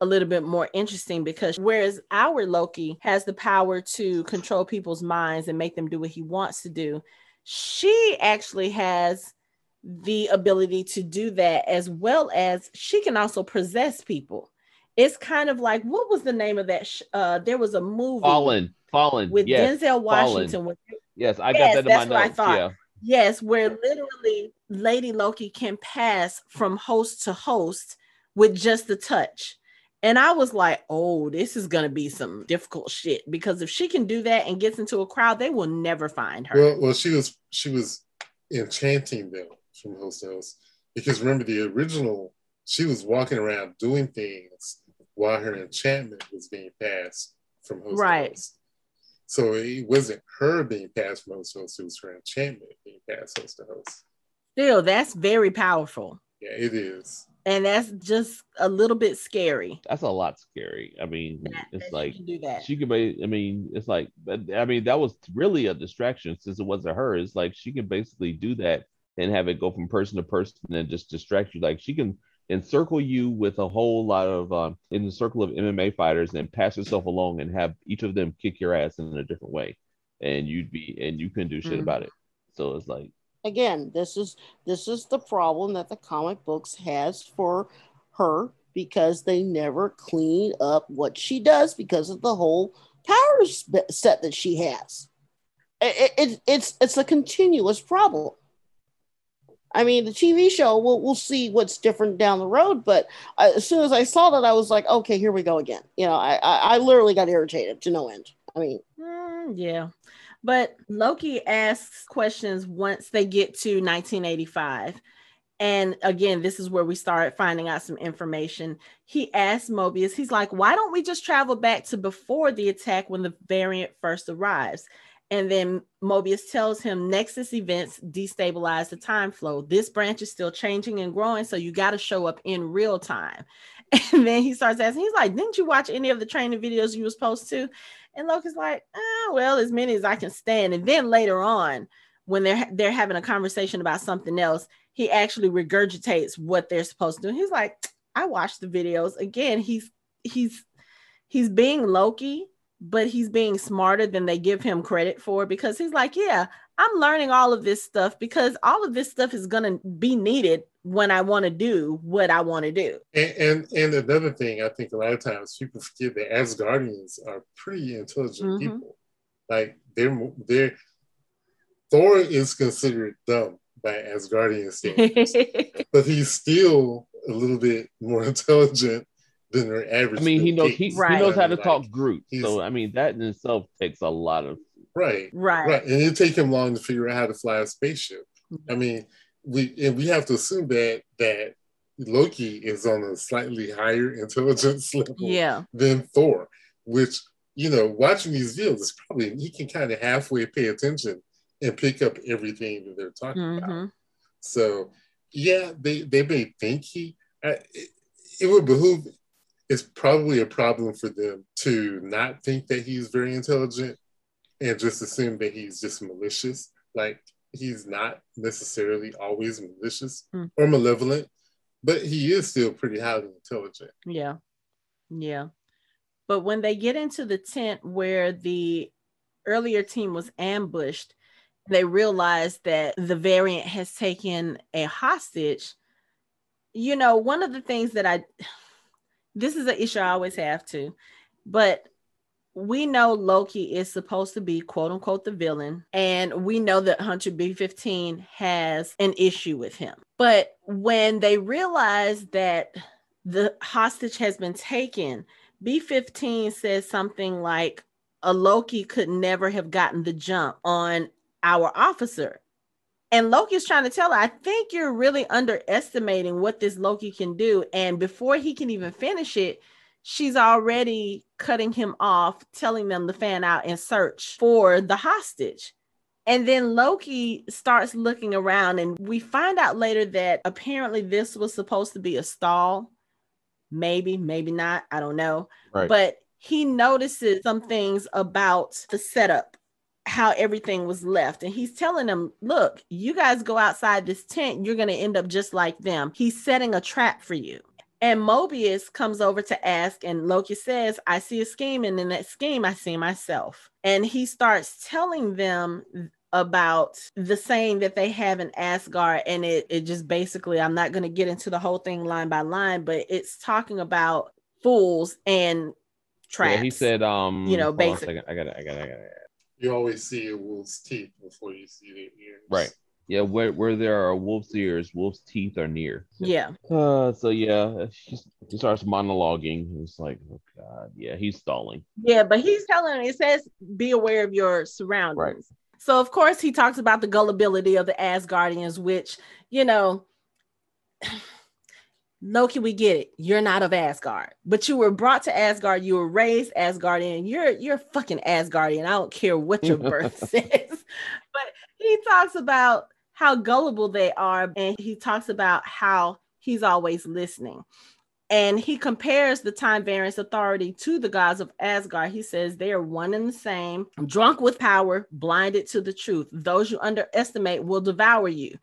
a little bit more interesting because whereas our Loki has the power to control people's minds and make them do what he wants to do, she actually has the ability to do that as well as she can also possess people. It's kind of like what was the name of that? Sh- uh, there was a movie, Fallen, Fallen, with yes. Denzel Washington. With, yes, I got that in my notes. I thought. Yeah. Yes, where literally Lady Loki can pass from host to host with just the touch. And I was like, oh, this is going to be some difficult shit because if she can do that and gets into a crowd, they will never find her. Well, well she was she was enchanting them from host to host because remember the original, she was walking around doing things while her enchantment was being passed from host right. So it wasn't her being passed from host to host, it was her enchantment being passed host to host. still that's very powerful. Yeah, it is. And that's just a little bit scary. That's a lot scary. I mean, That- it's that like she can do that. she could be. I mean, it's like, but I mean, that was really a distraction since it wasn't her. It's like she can basically do that and have it go from person to person and just distract you. Like she can encircle you with a whole lot of um, in the circle of MMA fighters and pass herself along and have each of them kick your ass in a different way, and you'd be and you couldn't do shit Mhm. about it. So it's like, again this is this is the problem that the comic books has for her because they never clean up what she does because of the whole power set that she has it, it, it's it's a continuous problem i mean the tv show we'll, we'll see what's different down the road but as soon as i saw that i was like okay here we go again you know i i, I literally got irritated to no end i mean Mm, yeah. But Loki asks questions once they get to 1985. And again, this is where we start finding out some information. He asks Mobius, he's like, why don't we just travel back to before the attack when the variant first arrives? And then Mobius tells him Nexus events destabilize the time flow. This branch is still changing and growing, so you got to show up in real time. And then he starts asking, he's like, Didn't you watch any of the training videos you were supposed to? And Loki's like, ah, well, as many as I can stand. And then later on, when they're they're having a conversation about something else, he actually regurgitates what they're supposed to do. He's like, I watched the videos. Again, he's he's he's being Loki, but he's being smarter than they give him credit for because he's like, yeah, I'm learning all of this stuff because all of this stuff is gonna be needed when I want to do what I want to do. And, and and another thing, I think a lot of times people forget that Asgardians are pretty intelligent Mhm. people. Like they're they're Thor is considered dumb by Asgardian standards, but he's still a little bit more intelligent than their average. I mean, he knows he, Gates. he knows how to Like, talk Groot. So I mean, that in itself takes a lot of. Right. right. Right. And it take him long to figure out how to fly a spaceship. I mean, we and we have to assume that that Loki is on a slightly higher intelligence level Yeah. than Thor, which you know, watching these videos is probably he can kind of halfway pay attention and pick up everything that they're talking about. Mhm. So yeah, they they may think he. I, it, it would behoove. It's probably a problem for them to not think that he's very intelligent and just assume that he's just malicious. Like he's not necessarily always malicious Hmm. or malevolent, but he is still pretty highly intelligent. Yeah. Yeah. But when they get into the tent where the earlier team was ambushed, they realize that the variant has taken a hostage. You know, one of the things that I, this is an issue I always have too, but we know Loki is supposed to be quote unquote the villain, and we know that Hunter B15 has an issue with him. But when they realize that the hostage has been taken, B15 says something like, a Loki could never have gotten the jump on our officer. And Loki's trying to tell her, I think you're really underestimating what this Loki can do. And before he can even finish it, she's already cutting him off, telling them to fan out and search for the hostage. And then Loki starts looking around, and we find out later that apparently this was supposed to be a stall. Maybe, maybe not. I don't know. Right. But he notices some things about the setup, how everything was left. And he's telling them, look, you guys go outside this tent, you're going to end up just like them. He's setting a trap for you. And Mobius comes over to ask, and Loki says, I see a scheme, and in that scheme, I see myself. And he starts telling them about the saying that they have in Asgard. And it, it just basically, I'm not going to get into the whole thing line by line, but it's talking about fools and traps. Yeah, he said, um, You know, hold on a basic- second. I got it. I got it. I got it. You always see a wolf's teeth before you see their ears. Right. Yeah, where, where there are wolf's ears, wolf's teeth are near. Yeah. Uh, so yeah, she's, he starts monologuing. It's like, oh god, yeah, he's stalling. Yeah, but he's telling it says be aware of your surroundings. Right. So of course he talks about the gullibility of the Asgardians, which you know, Loki, we get it. You're not of Asgard, but you were brought to Asgard. You were raised Asgardian. You're you're fucking Asgardian. I don't care what your birth says. But he talks about how gullible they are. And he talks about how he's always listening. And he compares the time variance authority to the gods of Asgard. He says they are one and the same, drunk with power, blinded to the truth. Those you underestimate will devour you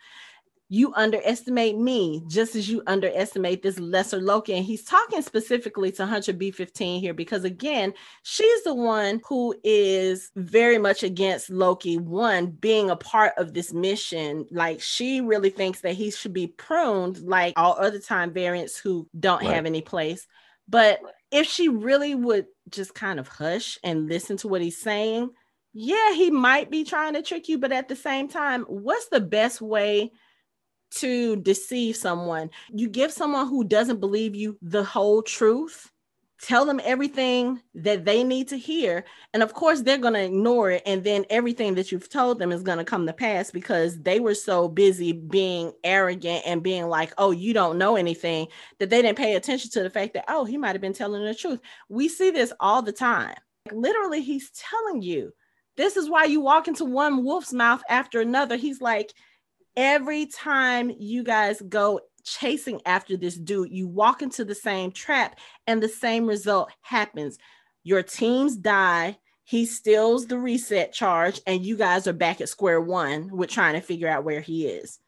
you underestimate me just as you underestimate this lesser Loki. And he's talking specifically to Hunter B15 here because, again, she's the one who is very much against Loki, one, being a part of this mission. Like, she really thinks that he should be pruned like all other time variants who don't right. have any place. But if she really would just kind of hush and listen to what he's saying, yeah, he might be trying to trick you. But at the same time, what's the best way? To deceive someone. You give someone who doesn't believe you the whole truth, tell them everything that they need to hear. And of course, they're going to ignore it. And then everything that you've told them is going to come to pass because they were so busy being arrogant and being like, oh, you don't know anything, that they didn't pay attention to the fact that, oh, he might have been telling the truth. We see this all the time. literally, he's telling you. This is why you walk into one wolf's mouth after another. He's like, every time you guys go chasing after this dude, you walk into the same trap and the same result happens. Your teams die, he steals the reset charge, and you guys are back at square one with trying to figure out where he is.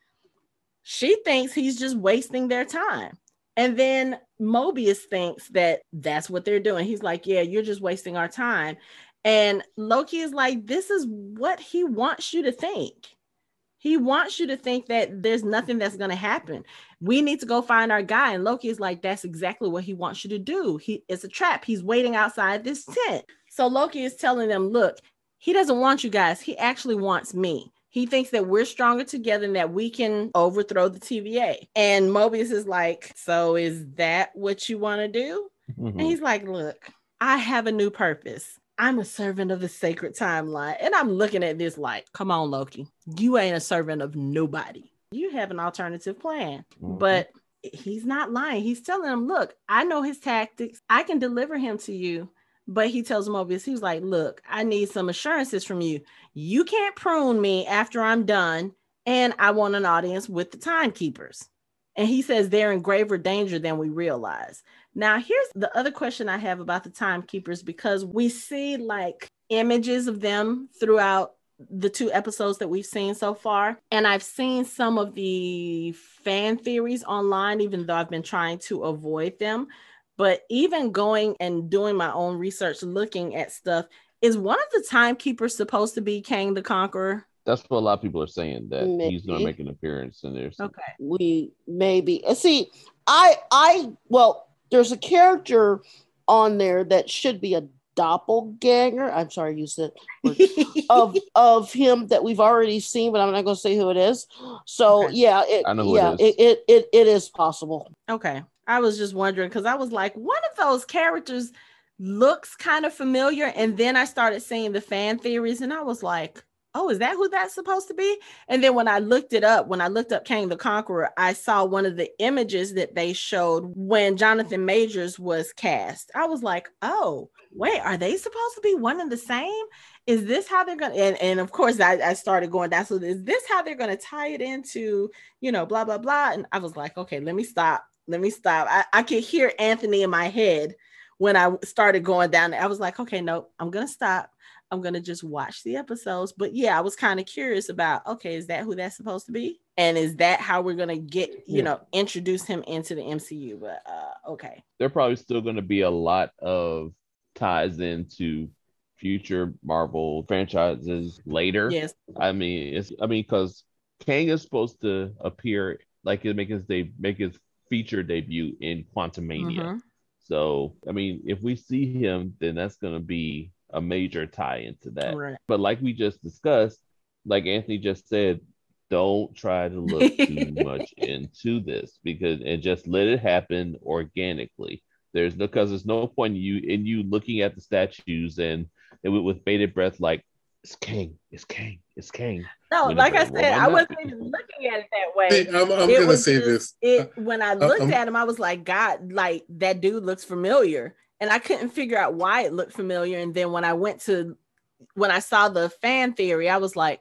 She thinks he's just wasting their time. And then Mobius thinks that that's what they're doing. He's like, Yeah, you're just wasting our time. And Loki is like, This is what he wants you to think. He wants you to think that there's nothing that's going to happen. We need to go find our guy. And Loki is like, that's exactly what he wants you to do. He it's a trap. He's waiting outside this tent. So Loki is telling them, look, he doesn't want you guys. He actually wants me. He thinks that we're stronger together and that we can overthrow the TVA. And Mobius is like, so is that what you want to do? Mm-hmm. And he's like, look, I have a new purpose. I'm a servant of the sacred timeline. And I'm looking at this like, come on, Loki. You ain't a servant of nobody. You have an alternative plan. Mm-hmm. But he's not lying. He's telling him, look, I know his tactics. I can deliver him to you. But he tells Mobius, he's like, look, I need some assurances from you. You can't prune me after I'm done. And I want an audience with the timekeepers. And he says they're in graver danger than we realize. Now, here's the other question I have about the timekeepers because we see like images of them throughout the two episodes that we've seen so far. And I've seen some of the fan theories online, even though I've been trying to avoid them. But even going and doing my own research, looking at stuff, is one of the timekeepers supposed to be Kang the Conqueror? That's what a lot of people are saying that maybe. he's going to make an appearance in there. Okay, we maybe see. I I well, there's a character on there that should be a doppelganger. I'm sorry, you said of of him that we've already seen, but I'm not going to say who it is. So okay. yeah, it, I know yeah, it is. It, it, it it is possible. Okay, I was just wondering because I was like, one of those characters looks kind of familiar, and then I started seeing the fan theories, and I was like, oh, is that who that's supposed to be? And then when I looked it up, when I looked up Kang the Conqueror, I saw one of the images that they showed when Jonathan Majors was cast. I was like, oh, wait, are they supposed to be one and the same? Is this how they're gonna and, and of course I, I started going that's So is this how they're gonna tie it into, you know, blah blah blah? And I was like, okay, let me stop. Let me stop. I, I could hear Anthony in my head when I started going down. I was like, okay, no, I'm gonna stop. I'm gonna just watch the episodes. But yeah, I was kind of curious about okay, is that who that's supposed to be? And is that how we're gonna get, you yeah. know, introduce him into the MCU? But uh okay. There probably still gonna be a lot of ties into future Marvel franchises later. Yes. I mean it's I mean because Kang is supposed to appear like it make his day make his feature debut in Quantumania. Mm-hmm. So I mean if we see him, then that's gonna be a major tie into that. Right. But like we just discussed, like Anthony just said, don't try to look too much into this because and just let it happen organically. There's no because there's no point in you in you looking at the statues and, and with, with bated breath like it's Kang, it's Kang, it's Kang. No, like I said, I wasn't even looking at it that way. Hey, I'm, I'm gonna say just, this. It, when I uh, looked uh, at him, I was like, God, like that dude looks familiar and I couldn't figure out why it looked familiar. And then when I went to when I saw the fan theory, I was like,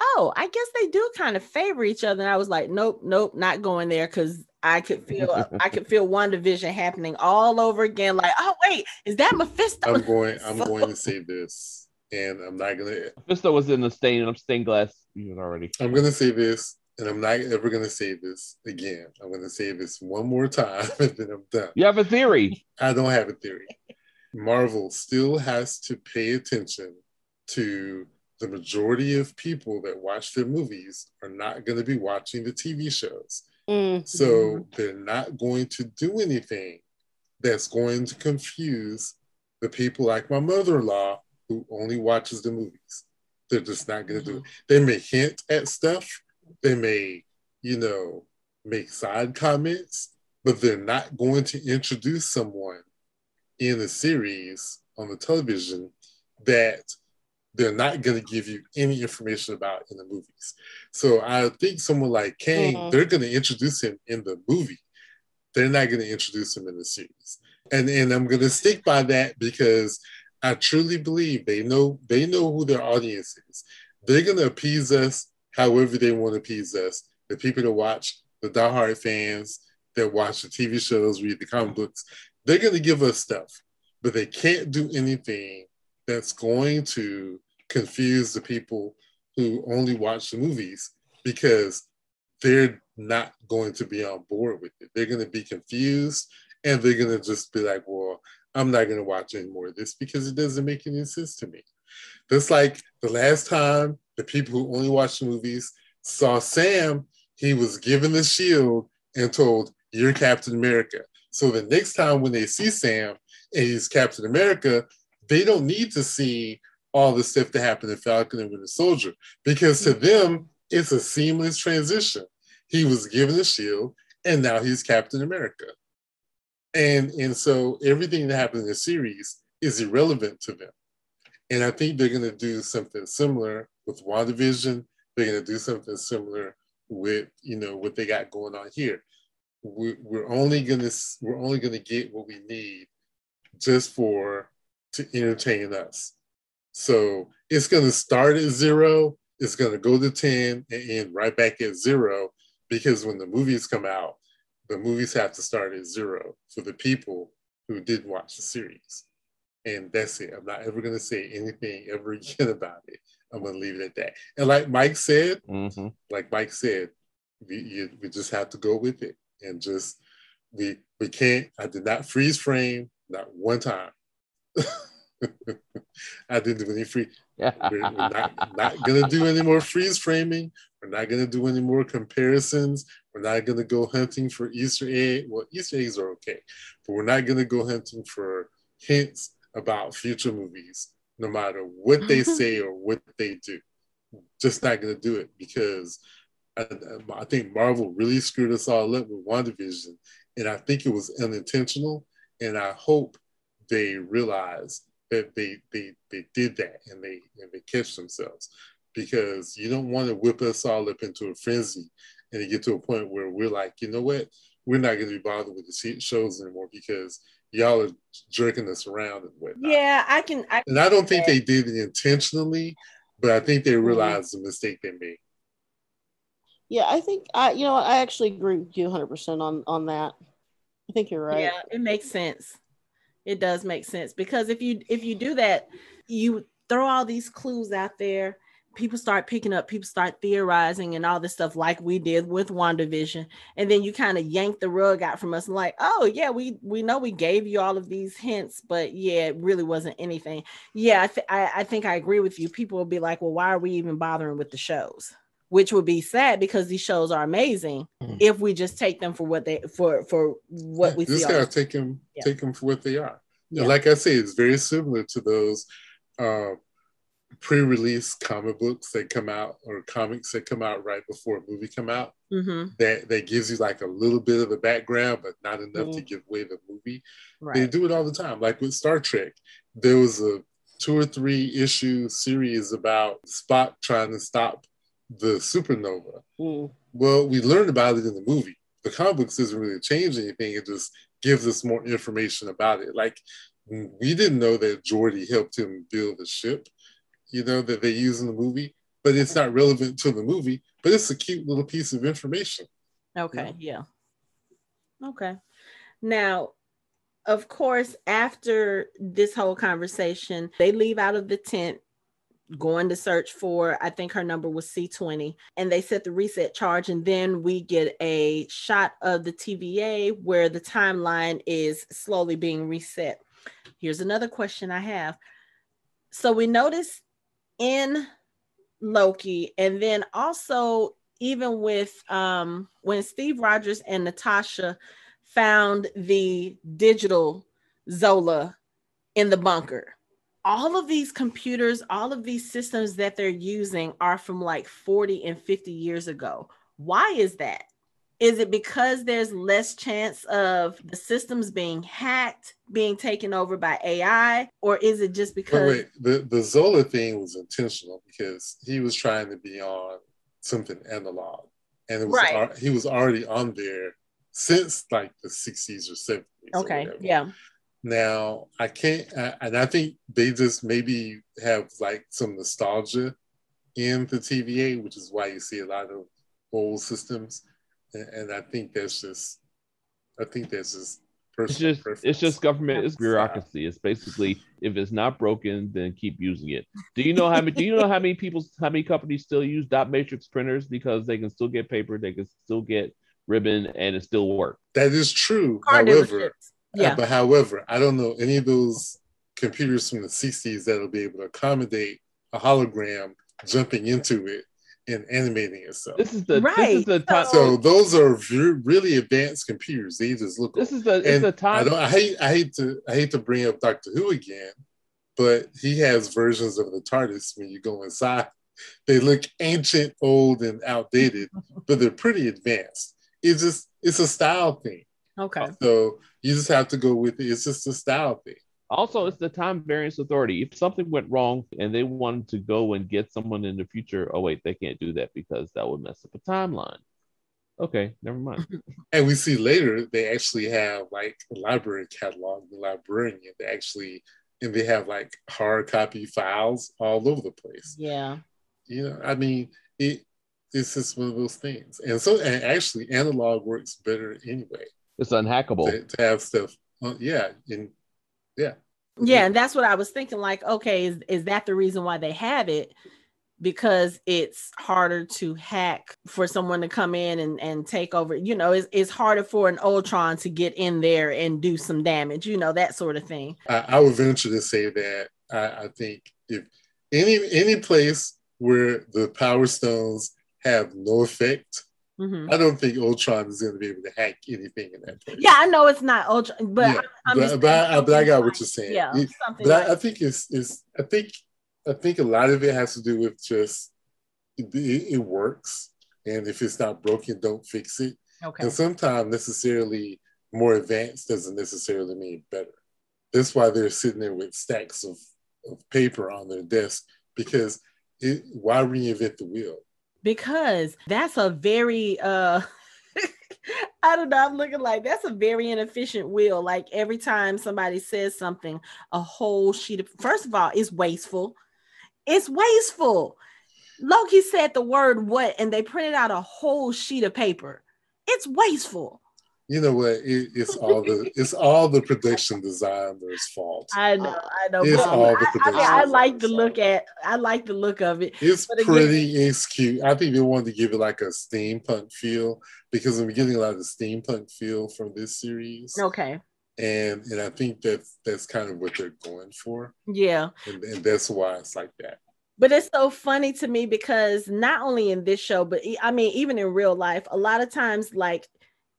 oh, I guess they do kind of favor each other. And I was like, nope, nope, not going there because I could feel I could feel WandaVision happening all over again. Like, oh wait, is that Mephisto? I'm going. I'm so... going to say this, and I'm not gonna. Mephisto was in the stained stained glass unit already. I'm gonna say this, and I'm not ever gonna say this again. I'm gonna say this one more time, and then I'm done. You have a theory. I don't have a theory. Marvel still has to pay attention to the majority of people that watch their movies are not going to be watching the TV shows. Mm-hmm. So they're not going to do anything that's going to confuse the people like my mother-in-law who only watches the movies. They're just not going to mm-hmm. do it. They may hint at stuff. They may, you know, make side comments, but they're not going to introduce someone in the series on the television that they're not going to give you any information about in the movies. So I think someone like Kang, mm-hmm. they're going to introduce him in the movie. They're not going to introduce him in the series. And and I'm going to stick by that because I truly believe they know they know who their audience is. They're going to appease us however they want to appease us. The people that watch, the diehard fans that watch the TV shows, read the comic books, they're going to give us stuff, but they can't do anything that's going to confuse the people who only watch the movies because they're not going to be on board with it. They're going to be confused and they're going to just be like, well, I'm not going to watch any more of this because it doesn't make any sense to me. Just like the last time the people who only watch the movies saw Sam, he was given the shield and told, You're Captain America. So the next time when they see Sam and he's Captain America, they don't need to see all the stuff that happened in Falcon and Winter Soldier because to mm-hmm. them it's a seamless transition. He was given the shield and now he's Captain America. And and so everything that happened in the series is irrelevant to them. And I think they're going to do something similar with WandaVision. They're going to do something similar with you know what they got going on here. We, we're only going to we're only going to get what we need just for to entertain us. So it's going to start at zero, it's going to go to 10 and end right back at zero because when the movies come out, the movies have to start at zero for the people who did watch the series. And that's it. I'm not ever going to say anything ever again about it. I'm going to leave it at that. And like Mike said, mm-hmm. like Mike said, we, you, we just have to go with it and just, we, we can't, I did not freeze frame, not one time. I didn't do any free. We're, we're not, not gonna do any more freeze framing. We're not gonna do any more comparisons. We're not gonna go hunting for Easter egg. Well, Easter eggs are okay, but we're not gonna go hunting for hints about future movies, no matter what they say or what they do. Just not gonna do it because I, I think Marvel really screwed us all up with WandaVision, and I think it was unintentional. And I hope they realize that they they they did that and they and they catch themselves because you don't want to whip us all up into a frenzy and to get to a point where we're like, you know what, we're not going to be bothered with the shows anymore because y'all are jerking us around and whatnot. Yeah, I can. I and I don't think they did it intentionally, but I think they mm-hmm. realized mm-hmm. the mistake they made. Yeah, I think I, you know, I actually agree with you 100 percent on on that. I think you're right. Yeah, it makes sense it does make sense because if you if you do that you throw all these clues out there people start picking up people start theorizing and all this stuff like we did with wandavision and then you kind of yank the rug out from us and like oh yeah we we know we gave you all of these hints but yeah it really wasn't anything yeah i, th- I, I think i agree with you people will be like well why are we even bothering with the shows which would be sad because these shows are amazing mm. if we just take them for what they for for what we just gotta take them yeah. take them for what they are. Yeah. Like I say, it's very similar to those uh, pre-release comic books that come out or comics that come out right before a movie come out. Mm-hmm. That that gives you like a little bit of a background, but not enough mm-hmm. to give away the movie. Right. They do it all the time. Like with Star Trek, there was a two or three issue series about Spock trying to stop the supernova. Mm. Well, we learned about it in the movie. The comic books doesn't really change anything. It just gives us more information about it. Like we didn't know that Geordi helped him build the ship, you know, that they use in the movie. but it's not relevant to the movie. But it's a cute little piece of information. Okay, yeah. Okay. Now, of course, after this whole conversation, they leave out of the tent going to search for i think her number was c20 and they set the reset charge and then we get a shot of the tva where the timeline is slowly being reset here's another question i have so we notice in loki and then also even with um when steve rogers and natasha found the digital zola in the bunker all of these computers, all of these systems that they're using are from like 40 and 50 years ago. Why is that? Is it because there's less chance of the systems being hacked, being taken over by AI, or is it just because wait, wait. the the Zola thing was intentional because he was trying to be on something analog, and it was Right. he was already on there since like the 60s or 70s. okay, whatever. yeah, Now I can't, I, and I think they just maybe have like some nostalgia in the TVA, which is why you see a lot of old systems, and, and I think that's just, I think that's just It's just preference. it's just government. It's bureaucracy. It's basically if it's not broken, then keep using it. Do you know how many? Do you know how many people, how many companies still use dot matrix printers because they can still get paper, they can still get ribbon, and it still works that is true. car However. Uh, Yeah, but however, I don't know any of those computers from the 60s that'll be able to accommodate a hologram jumping into it and animating itself. This is the this Right. is the time. So those are re- really advanced computers. They just look. this old. is the it's and the I time. don't. I hate. I hate to. I hate to bring up Doctor Who again, but he has versions of the TARDIS when you go inside. They look ancient, old, and outdated, but they're pretty advanced. It's just. It's a style thing. okay, So you just have to go with it. It's just a style thing. Also, it's the time variance authority. If something went wrong and they wanted to go and get someone in the future, oh wait, they can't do that because that would mess up a timeline. Okay, never mind. And we see later they actually have like a library catalog, the librarian. They actually and they have like hard copy files all over the place. yeah, You know, I mean, it it's just one of those things. And so, and actually, analog works better anyway. It's unhackable. To, to have stuff, uh, yeah, and yeah, yeah, and that's what I was thinking. Like, okay, is is that the reason why they have it? Because it's harder to hack for someone to come in and, and take over. You know, it's, it's harder for an Ultron to get in there and do some damage. You know, that sort of thing. I, I would venture to say that I, I think if any any place where the Power Stones have no effect, Mhm. I don't think Ultron is going to be able to hack anything in that place. Yeah, I know it's not Ultron, but Yeah, I'm, I'm but, just but, I, but I got what you're saying. Yeah, It- something but like, I, I think it's, it's I think I think a lot of it has to do with just it, it, it works, and if it's not broken, don't fix it. okay. And sometimes necessarily more advanced doesn't necessarily mean better. That's why they're sitting there with stacks of, of paper on their desk because it, why reinvent the wheel? Because that's a very uh I don't know. I'm looking like that's a very inefficient wheel. Like every time somebody says something, a whole sheet of first of all, it's wasteful. It's wasteful. Loki said the word what, and they printed out a whole sheet of paper. It's wasteful. You know what? It, it's all the it's all the production designer's fault. I know, I know. It's all the I, I, mean, production I like the look at I like the look of it. It's again- pretty, it's cute. I think they wanted to give it like a steampunk feel because we're getting a lot of steampunk feel from this series, Okay. and and I think that's that's kind of what they're going for, Yeah. and, and that's why it's like that. But it's so funny to me because not only in this show, but i mean, even in real life, a lot of times, like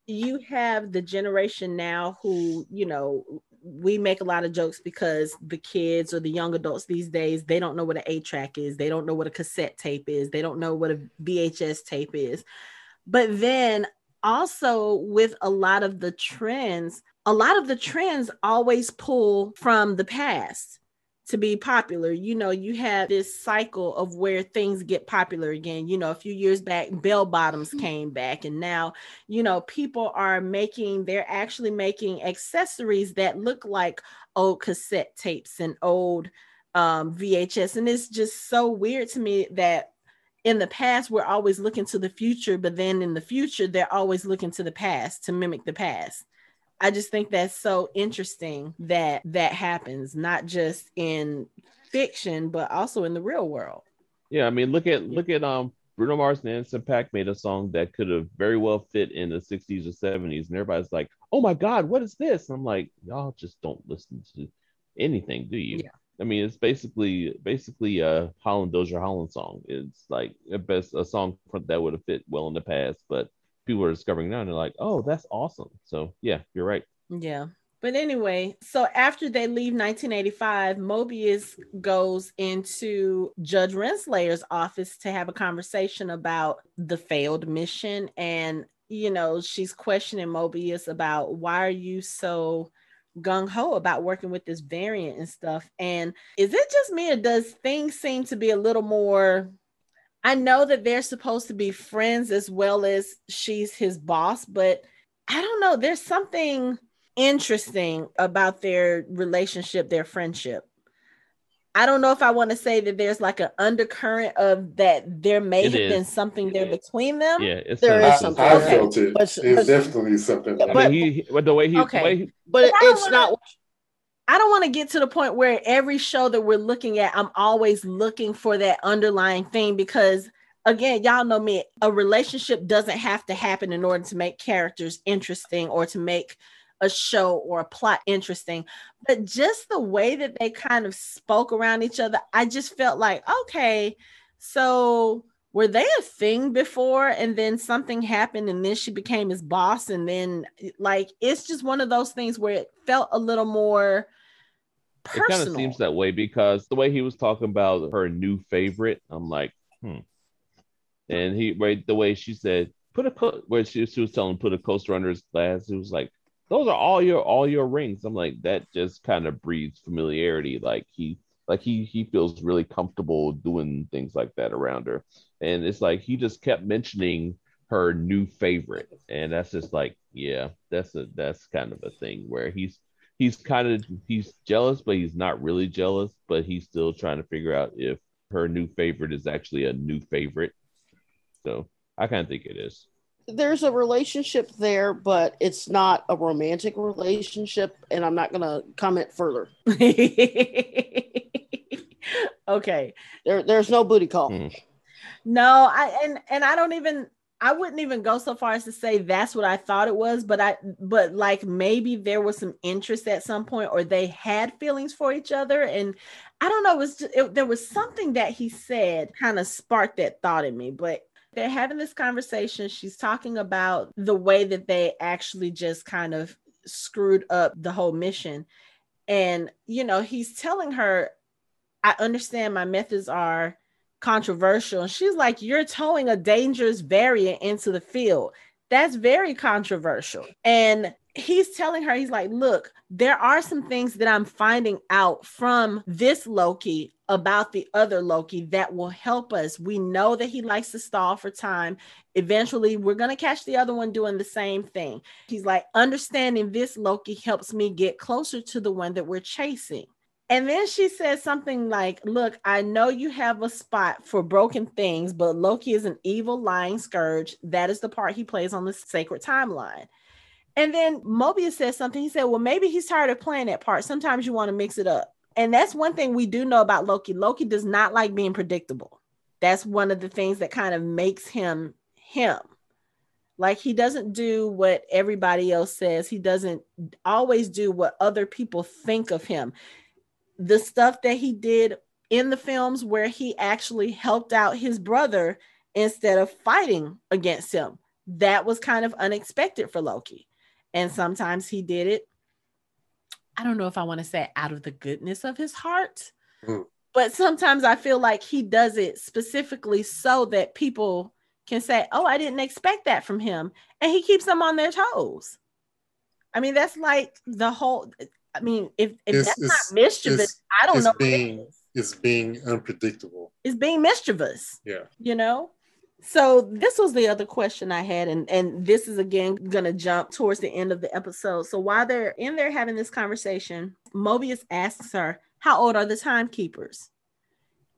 you have the generation now who, you know, we make a lot of jokes because the kids or the young adults these days, they don't know what an eight track is. They don't know what a cassette tape is. They don't know what a VHS tape is. But then also with a lot of the trends, a lot of the trends always pull from the past to be popular. You know, you have this cycle of where things get popular again. You know, a few years back, bell bottoms came back, and now, you know, people are making, they're actually making accessories that look like old cassette tapes and old um, VHS. And it's just so weird to me that in the past we're always looking to the future but then in the future they're always looking to the past to mimic the past i just think that's so interesting that that happens not just in fiction but also in the real world yeah i mean look at look at um bruno mars and anderson .paak made a song that could have very well fit in the 60s or 70s and everybody's like oh my god what is this and i'm like y'all just don't listen to anything do you yeah. I mean, it's basically basically a Holland Dozier Holland song. It's like a best a song that would have fit well in the past, but people are discovering now and they're like, oh, that's awesome. So yeah, you're right. Yeah. But anyway, so after they leave 1985, Mobius goes into Judge Renslayer's office to have a conversation about the failed mission. And, you know, she's questioning Mobius about why are you so gung ho about working with this variant and stuff. And is it just me or does things seem to be a little more? I know that they're supposed to be friends as well as she's his boss, but I don't know. There's something interesting about their relationship, their friendship. I don't know if I want to say that there's like an undercurrent of that there may it have is. been something there between them. Yeah, it's there is something. I, I felt it. But, it's definitely something. But, I mean, he, but the way he, okay. Way he, but, but it's wanna, not. I don't want to get to the point where every show that we're looking at, I'm always looking for that underlying thing because again, y'all know me, a relationship doesn't have to happen in order to make characters interesting or to make a show or a plot interesting. But just the way that they kind of spoke around each other, I just felt like, okay, so were they a thing before and then something happened and then she became his boss and then like it's just one of those things where it felt a little more personal. It kind of seems that way because the way he was talking about her new favorite, I'm like, hmm. And he right the way she said, put a co- where she, she was telling him put a coaster under his glass. It was like those are all your all your rings. I'm like, that just kind of breeds familiarity. Like he like he he feels really comfortable doing things like that around her. And it's like he just kept mentioning her new favorite. And that's just like, yeah, that's a that's kind of a thing where he's he's kind of he's jealous, but he's not really jealous, but he's still trying to figure out if her new favorite is actually a new favorite. So I kind of think it is there's a relationship there, but it's not a romantic relationship, and I'm not going to comment further. okay. There, there's no booty call. Mm. No, I and and I don't even I wouldn't even go so far as to say that's what I thought it was, but I but like maybe there was some interest at some point or they had feelings for each other and I don't know, it was just, it, there was something that he said kind of sparked that thought in me, but they're having this conversation. She's talking about the way that they actually just kind of screwed up the whole mission. And, you know, he's telling her, I understand my methods are controversial. And she's like, You're towing a dangerous variant into the field. That's very controversial. And he's telling her, he's like, look, there are some things that I'm finding out from this Loki about the other Loki that will help us. We know that he likes to stall for time. Eventually, we're going to catch the other one doing the same thing. He's like, understanding this Loki helps me get closer to the one that we're chasing. And then she says something like, Look, I know you have a spot for broken things, but Loki is an evil, lying scourge. That is the part he plays on the sacred timeline. And then Mobius says something. He said, Well, maybe he's tired of playing that part. Sometimes you want to mix it up. And that's one thing we do know about Loki. Loki does not like being predictable. That's one of the things that kind of makes him him. Like he doesn't do what everybody else says, he doesn't always do what other people think of him. The stuff that he did in the films where he actually helped out his brother instead of fighting against him, that was kind of unexpected for Loki and sometimes he did it. I don't know if I want to say out of the goodness of his heart, mm. but sometimes I feel like he does it specifically so that people can say, Oh, I didn't expect that from him. And he keeps them on their toes. I mean, that's like the whole. I mean, if, if it's, that's it's, not mischievous, I don't know. Being, it's being unpredictable. It's being mischievous. Yeah. You know? So this was the other question I had, and and this is again gonna jump towards the end of the episode. So while they're in there having this conversation, Mobius asks her, "How old are the timekeepers?"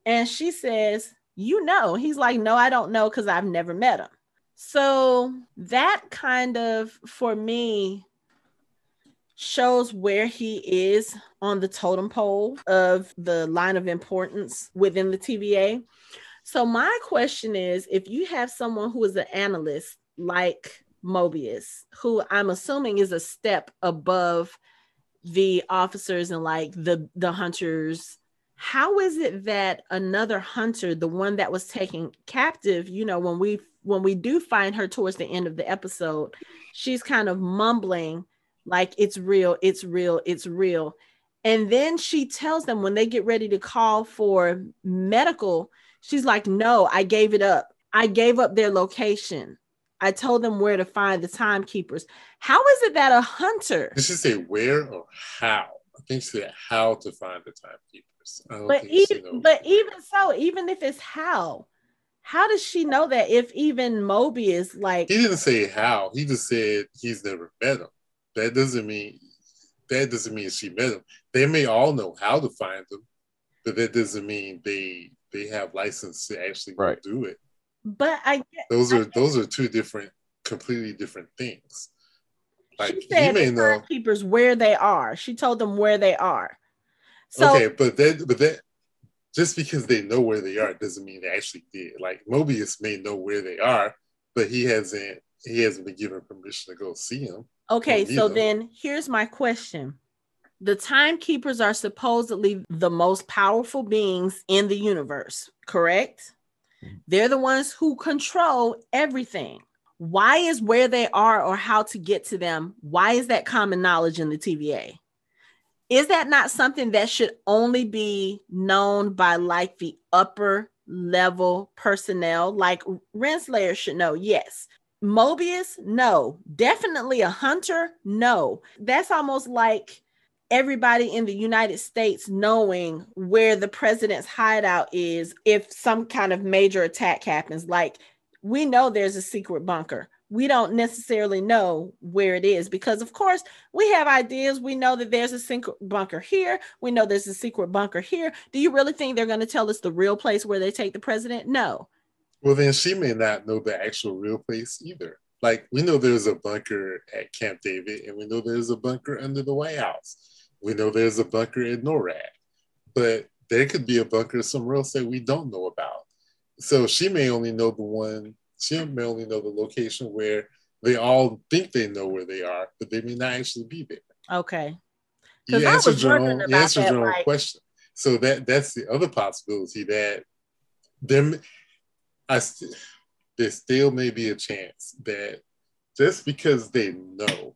And she says, You know. He's like, No, I don't know because I've never met him. So that kind of, for me, shows where he is on the totem pole of the line of importance within the TVA. So my question is if you have someone who is an analyst like Mobius, who I'm assuming is a step above the officers and like the the hunters, how is it that another hunter, the one that was taken captive, you know, when we when we do find her towards the end of the episode, she's kind of mumbling like it's real, it's real, it's real. And then she tells them when they get ready to call for medical, she's like, No, I gave it up. I gave up their location. I told them where to find the timekeepers. How is it that a hunter? Did she say where or how? I think she said how to find the timekeepers. But even, but even so, even if it's how, how does she know that if even Mobius like he didn't say how, he just said he's never met him. That doesn't mean that doesn't mean she met them. They may all know how to find them, but that doesn't mean they they have license to actually right. do it. But I get, those are I those are two different, completely different things. Like she said, may know keepers where they are. She told them where they are. So, okay, but that but that just because they know where they are doesn't mean they actually did. Like Mobius may know where they are, but he hasn't he hasn't been given permission to go see them. Okay, so then here's my question. The timekeepers are supposedly the most powerful beings in the universe, correct? They're the ones who control everything. Why is where they are or how to get to them? Why is that common knowledge in the TVA? Is that not something that should only be known by like the upper level personnel? Like Renslayer should know, yes. Mobius, no. Definitely a hunter, no. That's almost like everybody in the United States knowing where the president's hideout is if some kind of major attack happens. Like, we know there's a secret bunker. We don't necessarily know where it is because, of course, we have ideas. We know that there's a secret bunker here. We know there's a secret bunker here. Do you really think they're going to tell us the real place where they take the president? No. Well, then she may not know the actual real place either. Like we know there's a bunker at Camp David, and we know there's a bunker under the White House. We know there's a bunker in NORAD, but there could be a bunker somewhere else that we don't know about. So she may only know the one. She may only know the location where they all think they know where they are, but they may not actually be there. Okay. You answered your own, you answered your own like... question. So that that's the other possibility that them I st- there still may be a chance that just because they know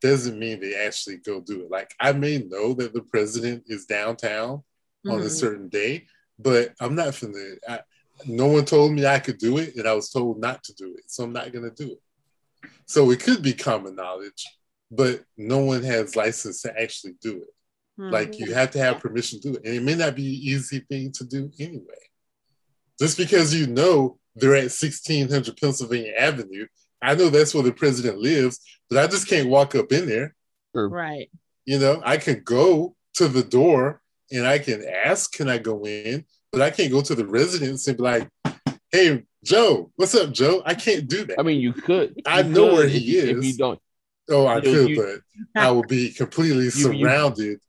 doesn't mean they actually go do it. Like I may know that the president is downtown mm-hmm. on a mm-hmm. certain day, but I'm not from the. I, no one told me I could do it, and I was told not to do it, so I'm not going to do it. So it could be common knowledge, but no one has license to actually do it. Mm-hmm. Like you have to have permission to do it, and it may not be an easy thing to do anyway. Just because you know they're at 1600 Pennsylvania Avenue, I know that's where the president lives, but I just can't walk up in there. Right. You know, I can go to the door and I can ask, can I go in? But I can't go to the residence and be like, hey, Joe, what's up, Joe? I can't do that. I mean, you could. I you know could where he if, is. If you don't. Oh, I you, could, you, but I would be completely you, surrounded.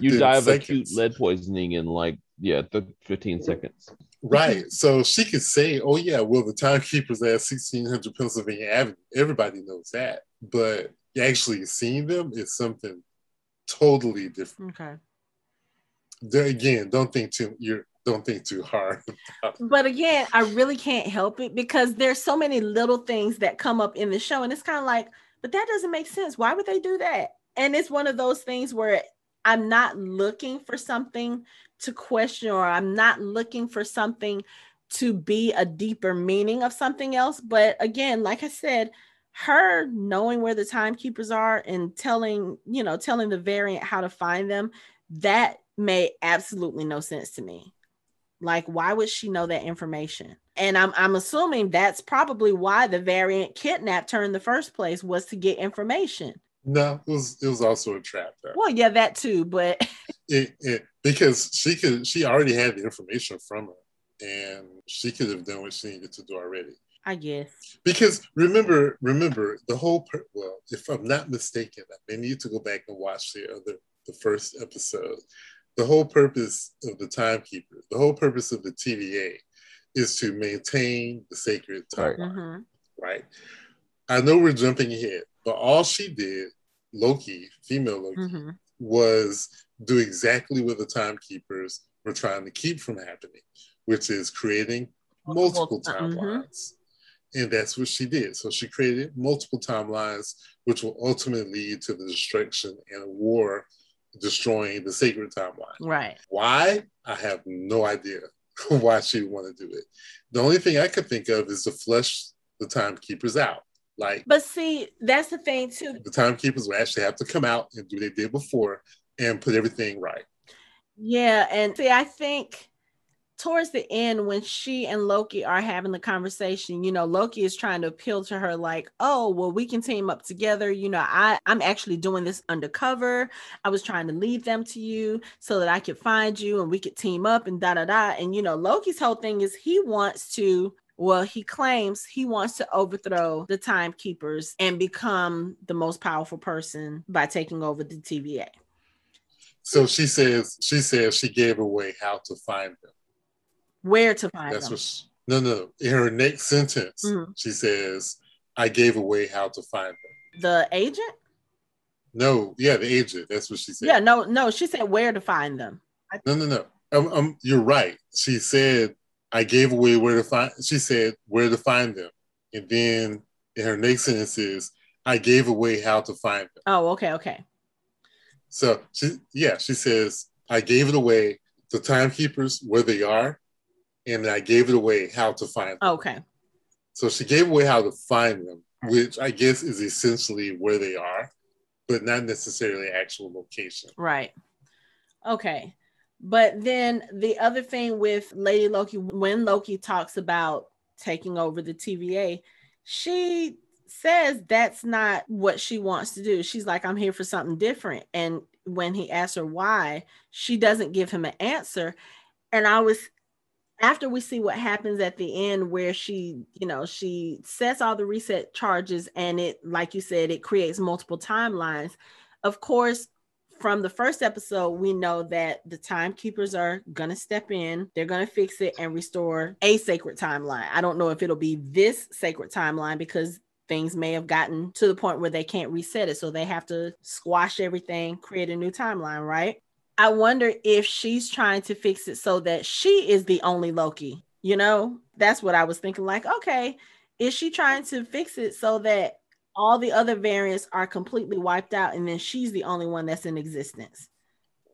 You die of acute lead poisoning in like yeah, the 15 seconds. Right. So she could say, oh, yeah, well, the timekeeper's at 1600 Pennsylvania Avenue. Everybody knows that. But actually seeing them is something totally different. Okay. There, again, don't think too you're don't think too hard. but again, I really can't help it because there's so many little things that come up in the show, and it's kind of like, but that doesn't make sense. Why would they do that? And it's one of those things where I'm not looking for something to question or I'm not looking for something to be a deeper meaning of something else. But again, like I said, her knowing where the timekeepers are and telling, you know, telling the variant how to find them, that made absolutely no sense to me. Like, why would she know that information? And I'm I'm assuming that's probably why the variant kidnapped her in the first place was to get information. No, it was it was also a trap. Though. Well, yeah, that too, but it, it, because she could she already had the information from her. and she could have done what she needed to do already. I guess. Because remember, remember the whole per- well, if I'm not mistaken, I may need to go back and watch the other the first episode. The whole purpose of the timekeeper, the whole purpose of the TVA is to maintain the sacred timeline, Mm-hmm. right. right? I know we're jumping ahead, but all she did, Loki, female Loki, Mm-hmm. was do exactly what the timekeepers were trying to keep from happening, which is creating multiple Multiple ti- mhm. timelines. And that's what she did. So she created multiple timelines, which will ultimately lead to the destruction and a war destroying the sacred timeline. Right. Why? I have no idea why she would want to do it. The only thing I could think of is to flush the timekeepers out. Like But see, that's the thing too. the timekeepers will actually have to come out and do what they did before and put everything right. Yeah, and see, I think towards the end when she and Loki are having the conversation, you know, Loki is trying to appeal to her like, "Oh, well, we can team up together. You know, I I'm actually doing this undercover. I was trying to lead them to you so that I could find you and we could team up and da da da." And you know, Loki's whole thing is he wants to well, he claims he wants to overthrow the timekeepers and become the most powerful person by taking over the TVA. So she says she says she gave away how to find them. Where to find That's them? what she, no no. In her next sentence, Mhm. she says, I gave away how to find them. the agent? No, yeah, the agent. That's what she said. Yeah, no, no. She said where to find them. No, no, no. Um, um, you're right. She said, I gave away where to find, she said, where to find them. And then in her next sentence is, I gave away how to find them. Oh, okay, okay. So she, yeah, she says, I gave it away, the timekeepers, where they are, and I gave it away how to find them. Okay. So she gave away how to find them, which I guess is essentially where they are, but not necessarily actual location. Right. Okay. But then the other thing with Lady Loki, when Loki talks about taking over the TVA, she says that's not what she wants to do. She's like, I'm here for something different. And when he asks her why, she doesn't give him an answer. And I was, after we see what happens at the end, where she, you know, she sets all the reset charges and it, like you said, it creates multiple timelines. Of course, from the first episode, we know that the timekeepers are going to step in, they're going to fix it and restore a sacred timeline. I don't know if it'll be this sacred timeline because things may have gotten to the point where they can't reset it. So they have to squash everything, create a new timeline, right? I wonder if she's trying to fix it so that she is the only Loki. You know, that's what I was thinking. Like, okay, is she trying to fix it so that all the other variants are completely wiped out and then she's the only one that's in existence?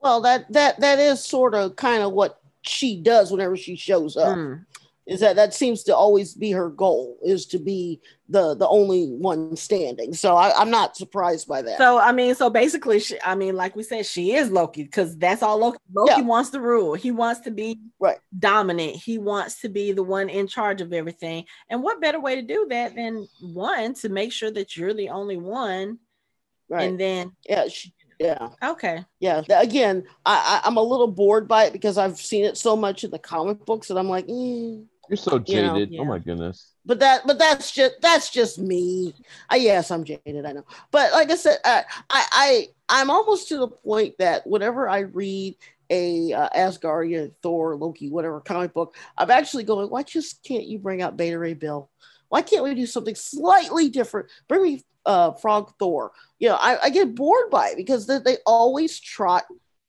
Well, that that that is sort of kind of what she does whenever she shows up. Mm. Is that that seems to always be her goal is to be the the only one standing. So I, I'm not surprised by that. So I mean, so basically, she, I mean, like we said, she is Loki because that's all Loki. Loki Yeah. wants to rule. He wants to be Right. dominant. He wants to be the one in charge of everything. And what better way to do that than one to make sure that you're the only one, right? and then yeah, she, yeah, okay, yeah. Again, I, I I'm a little bored by it because I've seen it so much in the comic books that I'm like, eh. You're so You know, jaded. yeah. Oh my goodness. but that but that's just that's just me I, yes i'm jaded i know but like i said I, I i i'm almost to the point that whenever i read a uh, asgardian thor loki whatever comic book i'm actually going why just can't you bring out beta ray bill why can't we do something slightly different bring me uh frog thor you know i, I get bored by it because they, they always trot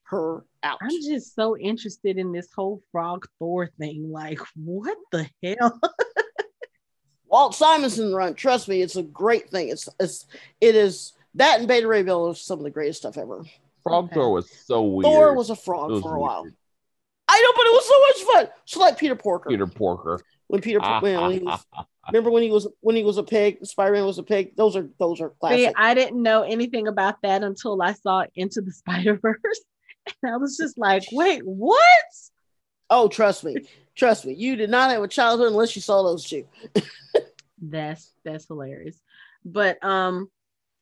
her out I'm just so interested in this whole frog Thor thing. Like, what the hell? Walt Simonson run. Trust me, it's a great thing. It's it's it is that and Beta Ray Bill is some of the greatest stuff ever. Frog Okay. Thor was so weird. Thor was a frog was for a while. weird. I know, but it was so much fun. So like Peter Porker. Peter Porker. When Peter Ah, when ah, he was, remember when he was when he was a pig, Spider-Man was a pig. Those are those are See, classic. I didn't know anything about that until I saw Into the Spider Verse, and I was just like, wait, what? oh, trust me. Trust me. You did not have a childhood unless you saw those two. That's that's hilarious. But um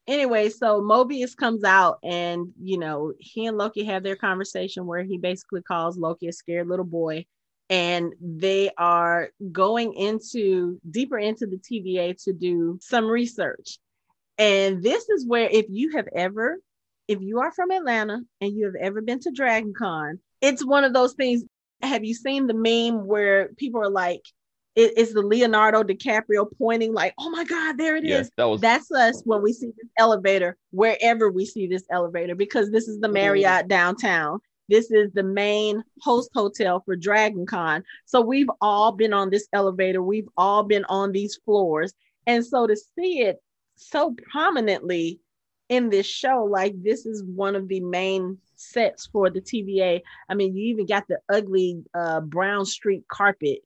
anyway, so Mobius comes out and you know, he and Loki have their conversation where he basically calls Loki a scared little boy and they are going into deeper into the TVA to do some research. And this is where, if you have ever, if you are from Atlanta and you have ever been to Dragon Con, it's one of those things. Have you seen the meme where people are like, it, it's the Leonardo DiCaprio pointing, like, oh my God, there it Yes, is. that was That's us when we see this elevator, wherever we see this elevator, because this is the mm-hmm. Marriott downtown. This is the main host hotel for Dragon Con. So we've all been on this elevator, we've all been on these floors. And so to see it so prominently in this show, like this is one of the main sets for the TVA. I mean, you even got the ugly uh, brown street carpet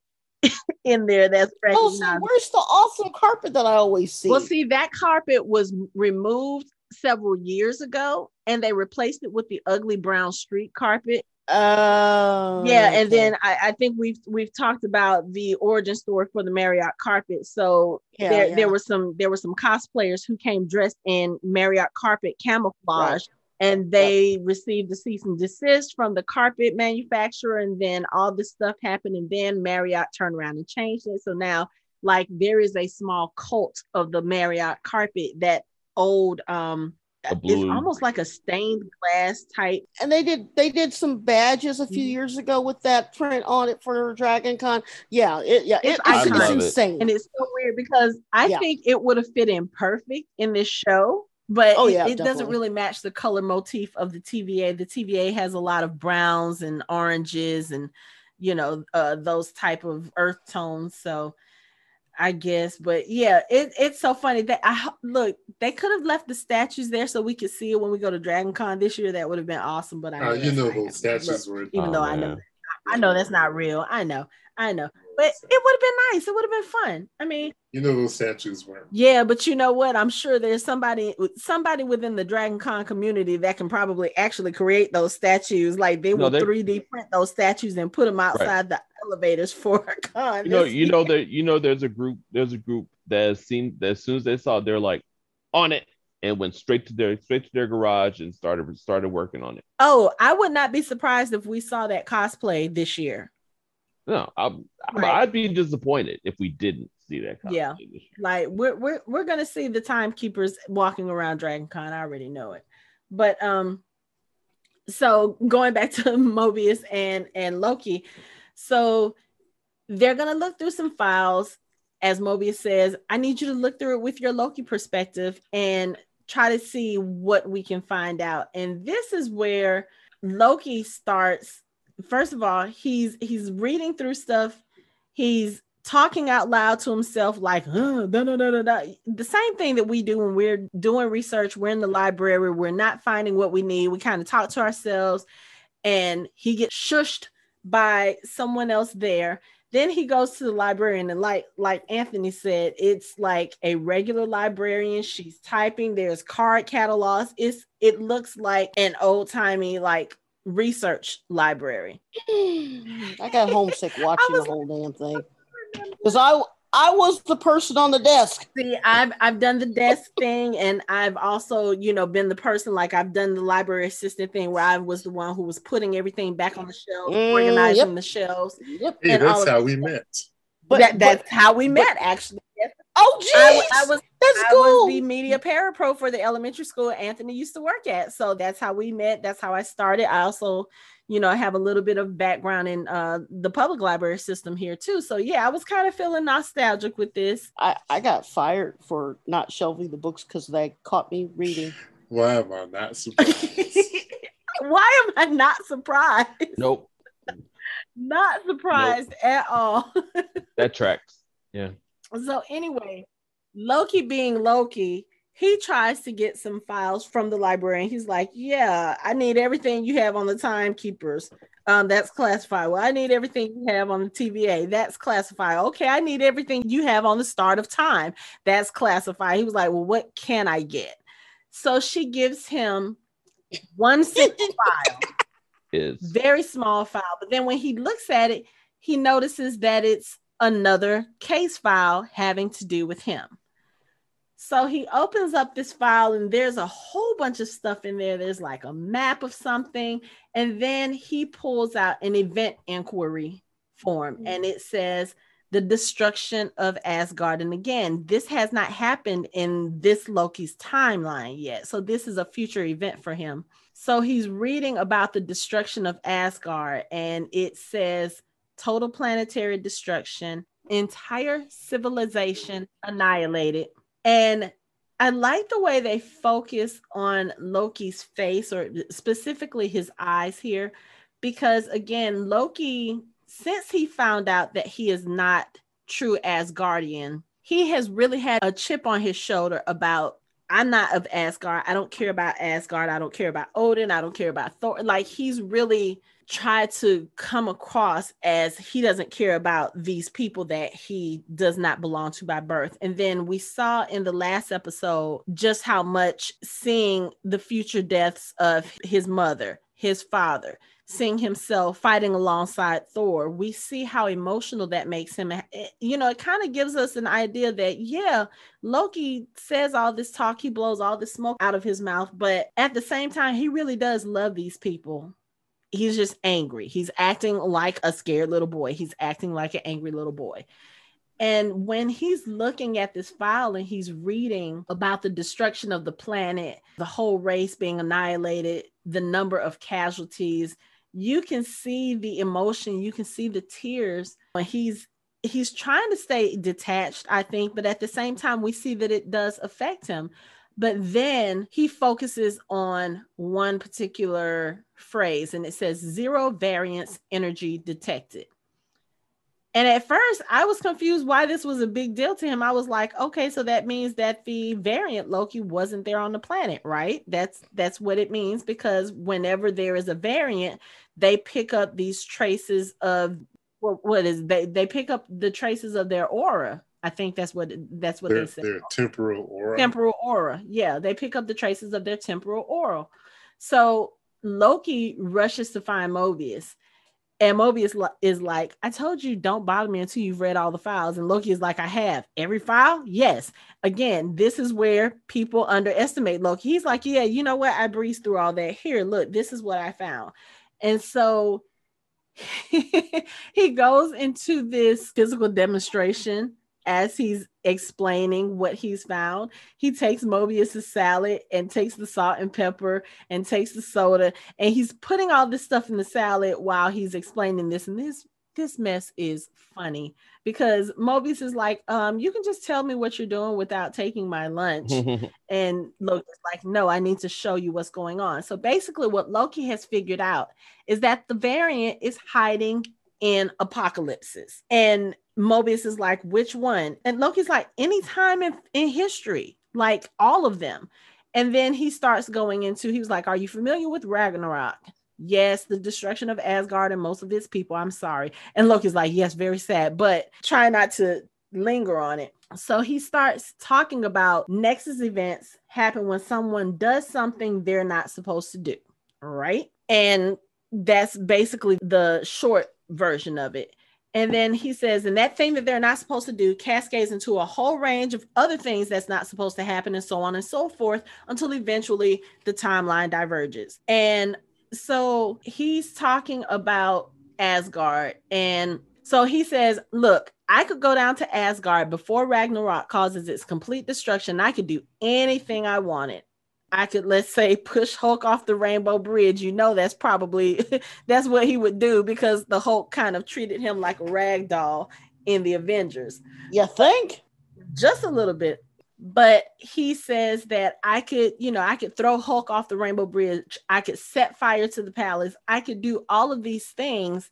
in there that's Oh, so where's the awesome carpet that I always see? Well, see, that carpet was removed several years ago and they replaced it with the ugly brown street carpet. Oh, yeah, and okay. then I, I think we've we've talked about the origin story for the Marriott carpet. So Yeah, there yeah. there were some there were some cosplayers who came dressed in Marriott carpet camouflage. And they received a cease and desist from the carpet manufacturer, and then all this stuff happened, and then Marriott turned around and changed it. So now, like, there is a small cult of the Marriott carpet that old um A it's almost like a stained glass type and they did they did some badges a few Mhm. years ago with that print on it for Dragon Con. Yeah, it, yeah, It's it- it's, it's iconic. insane. and it's so weird because I Yeah. think it would have fit in perfect in this show, but Oh, it, yeah, it doesn't really match the color motif of the TVA. The TVA has a lot of browns and oranges and you know uh, those type of earth tones. So I guess, but yeah, it, it's so funny that I look. They could have left the statues there so we could see it when we go to Dragon Con this year. That would have been awesome. But I, Uh, you know those statues Look, were. even Oh, though I know. I know that's not real. I know, I know, but it would have been nice. It would have been fun. I mean, You know those statues were. yeah, but you know what? I'm sure there's somebody somebody within the Dragon Con community that can probably actually create those statues. Like they No, will they- 3D print those statues and put them outside the elevators for a con. you know, this you know year. that you know there's a group there's a group that has seen that as soon as they saw it, they're like on it and went straight to their straight to their garage and started started working on it. Oh, I would not be surprised if we saw that cosplay this year. No, I'm, I'm- Right. I'd be disappointed if we didn't see that. Yeah. cosplay this year. Like we're we're we're gonna see the timekeepers walking around Dragon Con. I already know it. But um so going back to Mobius and and Loki, so they're gonna look through some files. As Mobius says, I need you to look through it with your Loki perspective and try to see what we can find out. And this is where Loki starts. First of all, he's he's reading through stuff. He's talking out loud to himself, like da, da, da, da, da. the same thing that we do when we're doing research. We're in the library. We're not finding what we need. We kind of talk to ourselves, and he gets shushed by someone else there. Then he goes to the librarian, and like like Anthony said, it's like a regular librarian. She's typing. There's card catalogs. It's it looks like an old timey like research library. I got homesick watching was the whole damn thing because I I was the person on the desk. See, I've I've done the desk thing, and I've also, you know, been the person like I've done the library assistant thing where I was the one who was putting everything back on the shelves, Mm, organizing yep. the shelves. Yep. Hey, And that's of how we stuff. met. But, that, that's but- how we met, actually. Yes. oh I, geez, wa- I was that's I cool. was the media parapro for the elementary school Anthony used to work at. So that's how we met. That's how I started. I also, you know, have a little bit of background in uh, the public library system here too. So yeah, I was kind of feeling nostalgic with this. I, I got fired for not shelving the books because they caught me reading. Why am I not surprised? Why am I not surprised? Nope, Not surprised at all. that tracks. Yeah, so anyway, Loki being Loki, he tries to get some files from the library and He's like, "Yeah, I need everything you have on the timekeepers. Um, that's classified. Well, I need everything you have on the TVA. That's classified. Okay, I need everything you have on the start of time. That's classified." He was like, "Well, what can I get?" So she gives him one single file is very small file. But then when he looks at it, he notices that it's another case file having to do with him. So he opens up this file and there's a whole bunch of stuff in there. There's like a map of something. And then he pulls out an event inquiry form, mm-hmm. and it says the destruction of Asgard. And again, this has not happened in this Loki's timeline yet. So this is a future event for him. So he's reading about the destruction of Asgard, and it says total planetary destruction, entire civilization annihilated. And I like the way they focus on Loki's face, or specifically his eyes here, because again, Loki since he found out that he is not true Asgardian, he has really had a chip on his shoulder about I'm not of Asgard. I don't care about Asgard. I don't care about Odin. I don't care about Thor. Like he's really tried to come across as he doesn't care about these people that he does not belong to by birth. And then we saw in the last episode just how much seeing the future deaths of his mother, his father, seeing himself fighting alongside Thor, we see how emotional that makes him. Eh, you know, it kind of gives us an idea that, yeah, Loki says all this talk, he blows all this smoke out of his mouth, but at the same time, he really does love these people. He's just angry. He's acting like a scared little boy. He's acting like an angry little boy. And when he's looking at this file and he's reading about the destruction of the planet, the whole race being annihilated, the number of casualties, you can see the emotion, you can see the tears when he's he's trying to stay detached, I think, but at the same time, we see that it does affect him. But then he focuses on one particular phrase and it says zero variance energy detected. And at first, I was confused why this was a big deal to him. I was like, okay, so that means that the variant Loki wasn't there on the planet, right? That's that's what it means because whenever there is a variant, they pick up these traces of what, what is they they pick up the traces of their aura. I think that's what that's what their, they said. Their temporal aura. Temporal aura. Yeah, they pick up the traces of their temporal aura. So Loki rushes to find Mobius and Mobius is like, I told you, don't bother me until you've read all the files. And Loki is like, I have every file. Yes. Again, this is where people underestimate Loki. He's like, Yeah, you know what? I breezed through all that. Here, look, this is what I found. And so he goes into this physical demonstration as he's explaining what he's found, he takes Mobius's salad and takes the salt and pepper and takes the soda and he's putting all this stuff in the salad while he's explaining this. And this this mess is funny because Mobius is like, um, you can just tell me what you're doing without taking my lunch. and Loki's like, no, I need to show you what's going on. So basically, what Loki has figured out is that the variant is hiding in apocalypses. And Mobius is like, which one? And Loki's like, anytime in, in history, like all of them. And then he starts going into, he was like, Are you familiar with Ragnarok? Yes, the destruction of Asgard and most of its people. I'm sorry. And Loki's like, Yes, very sad, but try not to linger on it. So he starts talking about Nexus events happen when someone does something they're not supposed to do. Right. And that's basically the short version of it. And then he says, and that thing that they're not supposed to do cascades into a whole range of other things that's not supposed to happen, and so on and so forth, until eventually the timeline diverges. And so he's talking about Asgard. And so he says, Look, I could go down to Asgard before Ragnarok causes its complete destruction. I could do anything I wanted. I could let's say push Hulk off the Rainbow Bridge, you know that's probably that's what he would do because the Hulk kind of treated him like a rag doll in the Avengers. You think? Just a little bit. But he says that I could, you know, I could throw Hulk off the Rainbow Bridge. I could set fire to the palace. I could do all of these things.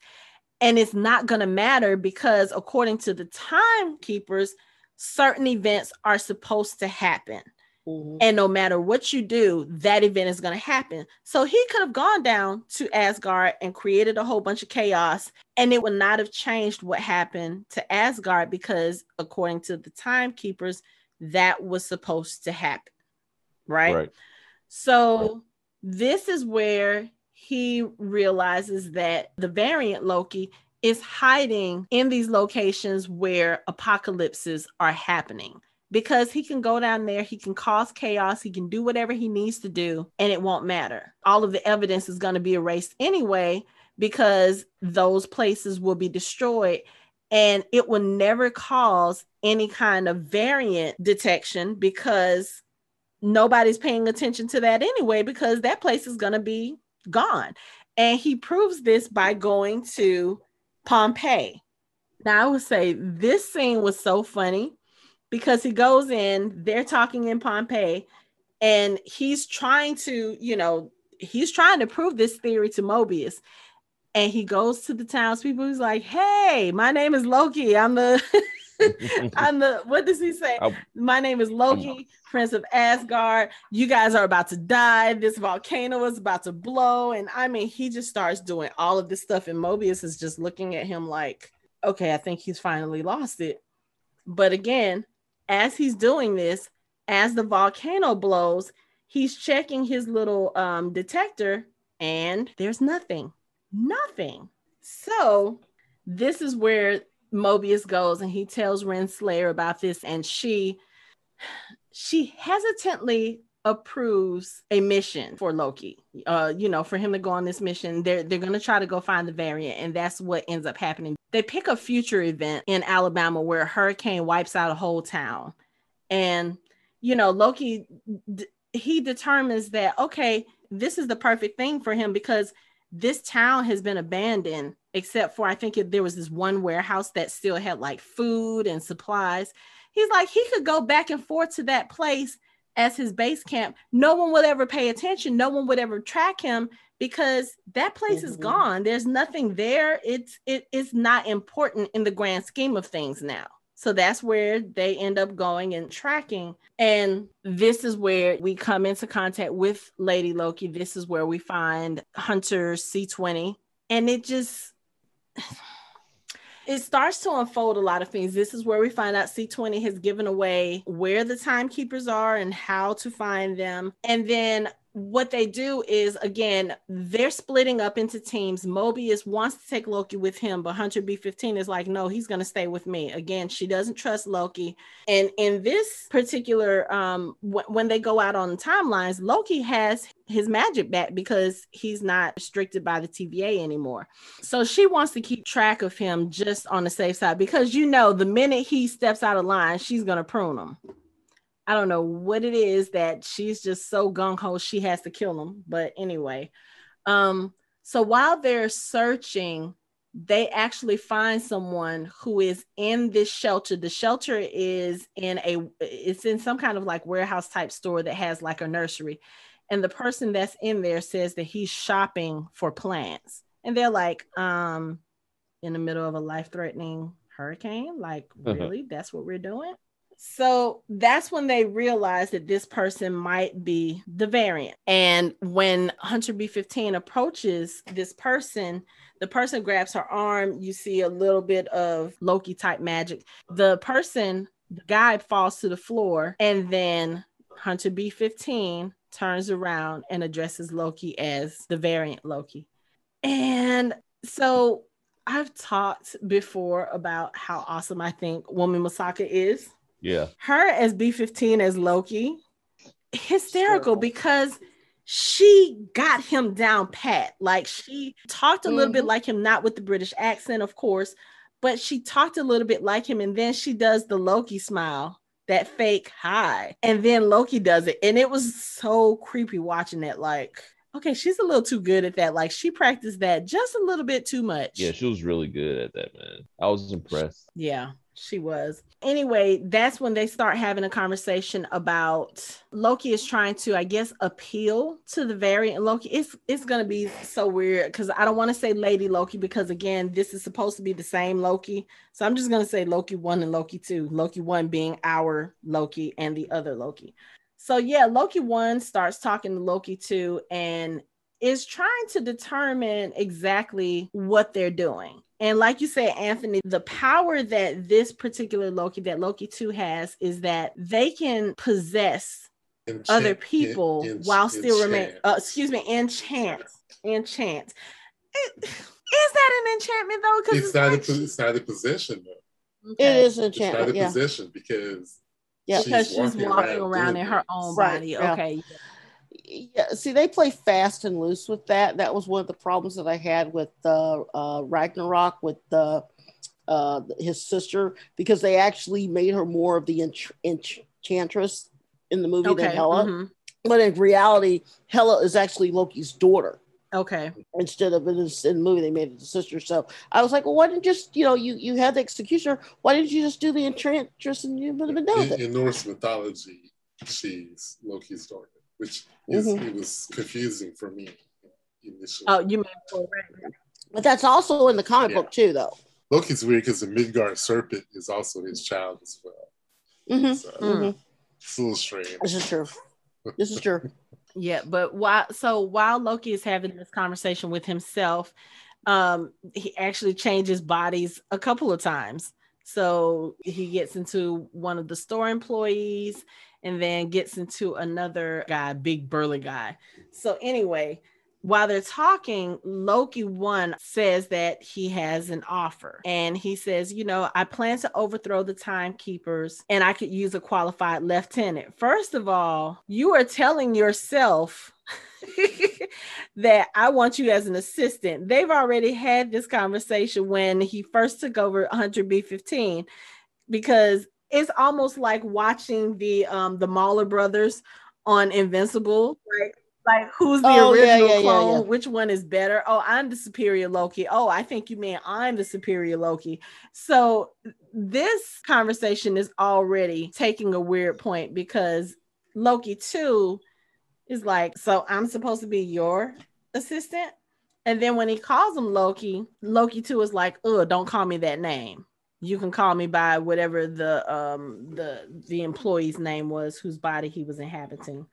And it's not going to matter because, according to the timekeepers, certain events are supposed to happen. Mm-hmm. And no matter what you do, that event is going to happen. So he could have gone down to Asgard and created a whole bunch of chaos, and it would not have changed what happened to Asgard because, according to the timekeepers, that was supposed to happen. Right. right. So this is where he realizes that the variant Loki is hiding in these locations where apocalypses are happening because he can go down there, he can cause chaos, he can do whatever he needs to do, and it won't matter. All of the evidence is going to be erased anyway because those places will be destroyed and it will never cause any kind of variant detection because nobody's paying attention to that anyway because that place is going to be gone and he proves this by going to pompeii now i would say this scene was so funny because he goes in they're talking in pompeii and he's trying to you know he's trying to prove this theory to mobius and he goes to the townspeople. He's like, "Hey, my name is Loki. I'm the, I'm the. What does he say? I, my name is Loki, Prince of Asgard. You guys are about to die. This volcano is about to blow." And I mean, he just starts doing all of this stuff, and Mobius is just looking at him like, "Okay, I think he's finally lost it." But again, as he's doing this, as the volcano blows, he's checking his little um, detector, and there's nothing nothing. So this is where Mobius goes and he tells Renslayer about this, and she she hesitantly approves a mission for Loki. Uh, you know, for him to go on this mission, they're they're gonna try to go find the variant, and that's what ends up happening. They pick a future event in Alabama where a hurricane wipes out a whole town, and you know Loki d- he determines that okay, this is the perfect thing for him because this town has been abandoned except for I think it, there was this one warehouse that still had like food and supplies. He's like he could go back and forth to that place as his base camp. No one would ever pay attention. No one would ever track him because that place mm-hmm. is gone. There's nothing there. It's it is not important in the grand scheme of things now. So that's where they end up going and tracking. And this is where we come into contact with Lady Loki. This is where we find Hunter C20. And it just it starts to unfold a lot of things. This is where we find out C20 has given away where the timekeepers are and how to find them. And then what they do is again they're splitting up into teams. Mobius wants to take loki with him but hunter b15 is like no he's going to stay with me. Again she doesn't trust loki. And in this particular um w- when they go out on timelines loki has his magic back because he's not restricted by the tva anymore. So she wants to keep track of him just on the safe side because you know the minute he steps out of line she's going to prune him I don't know what it is that she's just so gung ho she has to kill him. But anyway, um, so while they're searching, they actually find someone who is in this shelter. The shelter is in a it's in some kind of like warehouse type store that has like a nursery. And the person that's in there says that he's shopping for plants. And they're like, um, in the middle of a life-threatening hurricane, like, uh-huh. really? That's what we're doing? So that's when they realized that this person might be the variant. And when Hunter B15 approaches this person, the person grabs her arm. You see a little bit of Loki type magic. The person, the guy falls to the floor, and then Hunter B15 turns around and addresses Loki as the variant Loki. And so I've talked before about how awesome I think Wunmi Mosaku is. Yeah. Her as B15 as Loki, hysterical because she got him down pat. Like she talked a little mm-hmm. bit like him, not with the British accent, of course, but she talked a little bit like him. And then she does the Loki smile, that fake hi. And then Loki does it. And it was so creepy watching that. Like, okay, she's a little too good at that. Like she practiced that just a little bit too much. Yeah, she was really good at that, man. I was impressed. Yeah she was. Anyway, that's when they start having a conversation about Loki is trying to, I guess, appeal to the variant Loki. It's it's gonna be so weird because I don't want to say Lady Loki because again, this is supposed to be the same Loki. So I'm just gonna say Loki one and Loki two. Loki one being our Loki and the other Loki. So yeah, Loki one starts talking to Loki two and is trying to determine exactly what they're doing. And like you said, Anthony, the power that this particular Loki, that Loki 2 has, is that they can possess enchant, other people en, en, while still remain, uh, excuse me, enchant, enchant. It, is that an enchantment though? Because it's, it's, not a, it's not a possession though. Okay. It is enchantment. It's not a yeah. possession because yeah, she's because she's walking, walking around, around in her own right, body. Yeah. Okay. yeah, see, they play fast and loose with that. That was one of the problems that I had with uh, uh, Ragnarok with the uh, his sister because they actually made her more of the ench- enchantress in the movie Okay. than Hela. mhm. But in reality, Hela is actually Loki's daughter Okay. instead of in, this, in the movie they made it the sister. So I was like, well, why didn't you just you know you you had the executioner? Why didn't you just do the enchantress and you would have been done with In, it? in Norse mythology, she's Loki's daughter, which is Mhm. it was confusing for me initially. Oh, you mean for Ragnarok. But that's also in the comic Yeah. book too, though. Loki's weird because the Midgard serpent is also his child as well. Mhm. So Mm. it's a little strange. This is true. This is true. Yeah, but while so while Loki is having this conversation with himself, um, he actually changes bodies a couple of times. So he gets into one of the store employees and then gets into another guy, big burly guy. So anyway, while they're talking, Loki one says that he has an offer. And he says, you know, I plan to overthrow the timekeepers and I could use a qualified lieutenant. First of all, you are telling yourself that I want you as an assistant. They've already had this conversation when he first took over Hunter B15 because it's almost like watching the um the Mauler brothers on Invincible. Like like who's the Oh, original yeah, yeah, clone? yeah. Which one is better? Oh, I'm the superior Loki. Oh, I think you mean I'm the superior Loki. So this conversation is already taking a weird point because Loki 2 is like, so I'm supposed to be your assistant. And then when he calls him Loki, Loki 2 is like, oh, don't call me that name. You can call me by whatever the um the the employee's name was whose body he was inhabiting.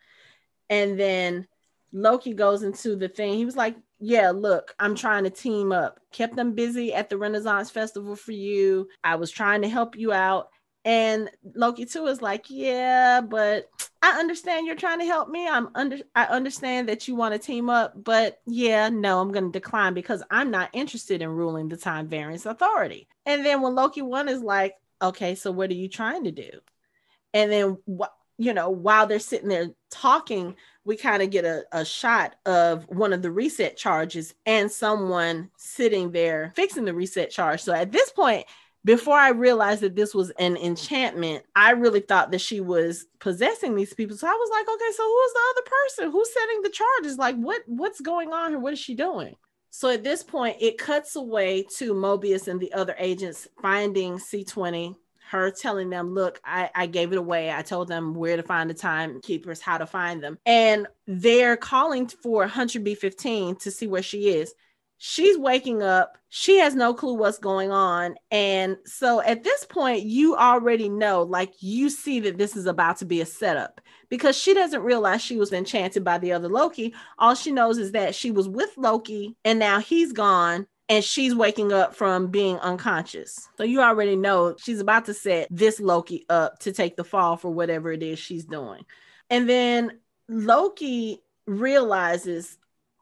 And then Loki goes into the thing. He was like, Yeah, look, I'm trying to team up. Kept them busy at the Renaissance Festival for you. I was trying to help you out. And Loki two is like, Yeah, but I understand you're trying to help me. I'm under I understand that you want to team up, but yeah, no, I'm gonna decline because I'm not interested in ruling the time variance authority. And then when Loki one is like, okay, so what are you trying to do? And then what you know, while they're sitting there talking, we kind of get a, a shot of one of the reset charges and someone sitting there fixing the reset charge. So at this point, before I realized that this was an enchantment, I really thought that she was possessing these people. So I was like, okay, so who's the other person? Who's setting the charges? Like, what what's going on here? What is she doing? So at this point, it cuts away to Mobius and the other agents finding C20 her telling them, look, I, I gave it away. I told them where to find the timekeepers, how to find them. And they're calling for Hunter B15 to see where she is. She's waking up. She has no clue what's going on. And so at this point, you already know, like, you see that this is about to be a setup because she doesn't realize she was enchanted by the other Loki. All she knows is that she was with Loki and now he's gone and she's waking up from being unconscious. So you already know she's about to set this Loki up to take the fall for whatever it is she's doing. And then Loki realizes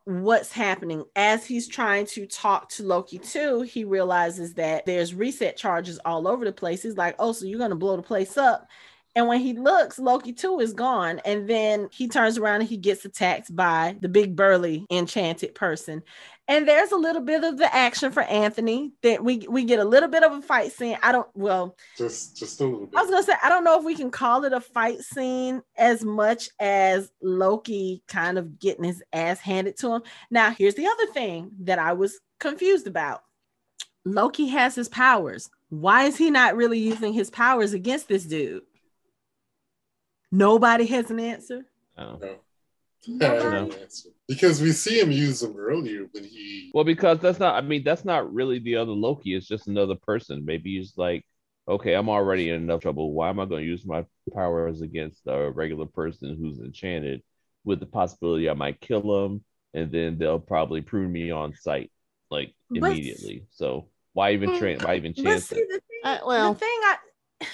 what's happening as he's trying to talk to Loki two. He realizes that there's reset charges all over the place. He's like, "Oh, so you're going to blow the place up." And when he looks, Loki two is gone. And then he turns around and he gets attacked by the big burly enchanted person. And there's a little bit of the action for Anthony that we we get a little bit of a fight scene. I don't well, Just just a little bit. I was gonna say I don't know if we can call it a fight scene as much as Loki kind of getting his ass handed to him. Now, here's the other thing that I was confused about. Loki has his powers. Why is he not really using his powers against this dude? Nobody has an answer. Oh. No. Nobody? Because we see him use them earlier when he Well, because that's not. I mean, that's not really the other Loki. It's just another person. Maybe he's like, okay, I'm already in enough trouble. Why am I going to use my powers against a regular person who's enchanted, with the possibility I might kill him, and then they'll probably prune me on sight, like But- immediately. So why even train? Why even But chance see, it? the thing, Uh, well- the thing I,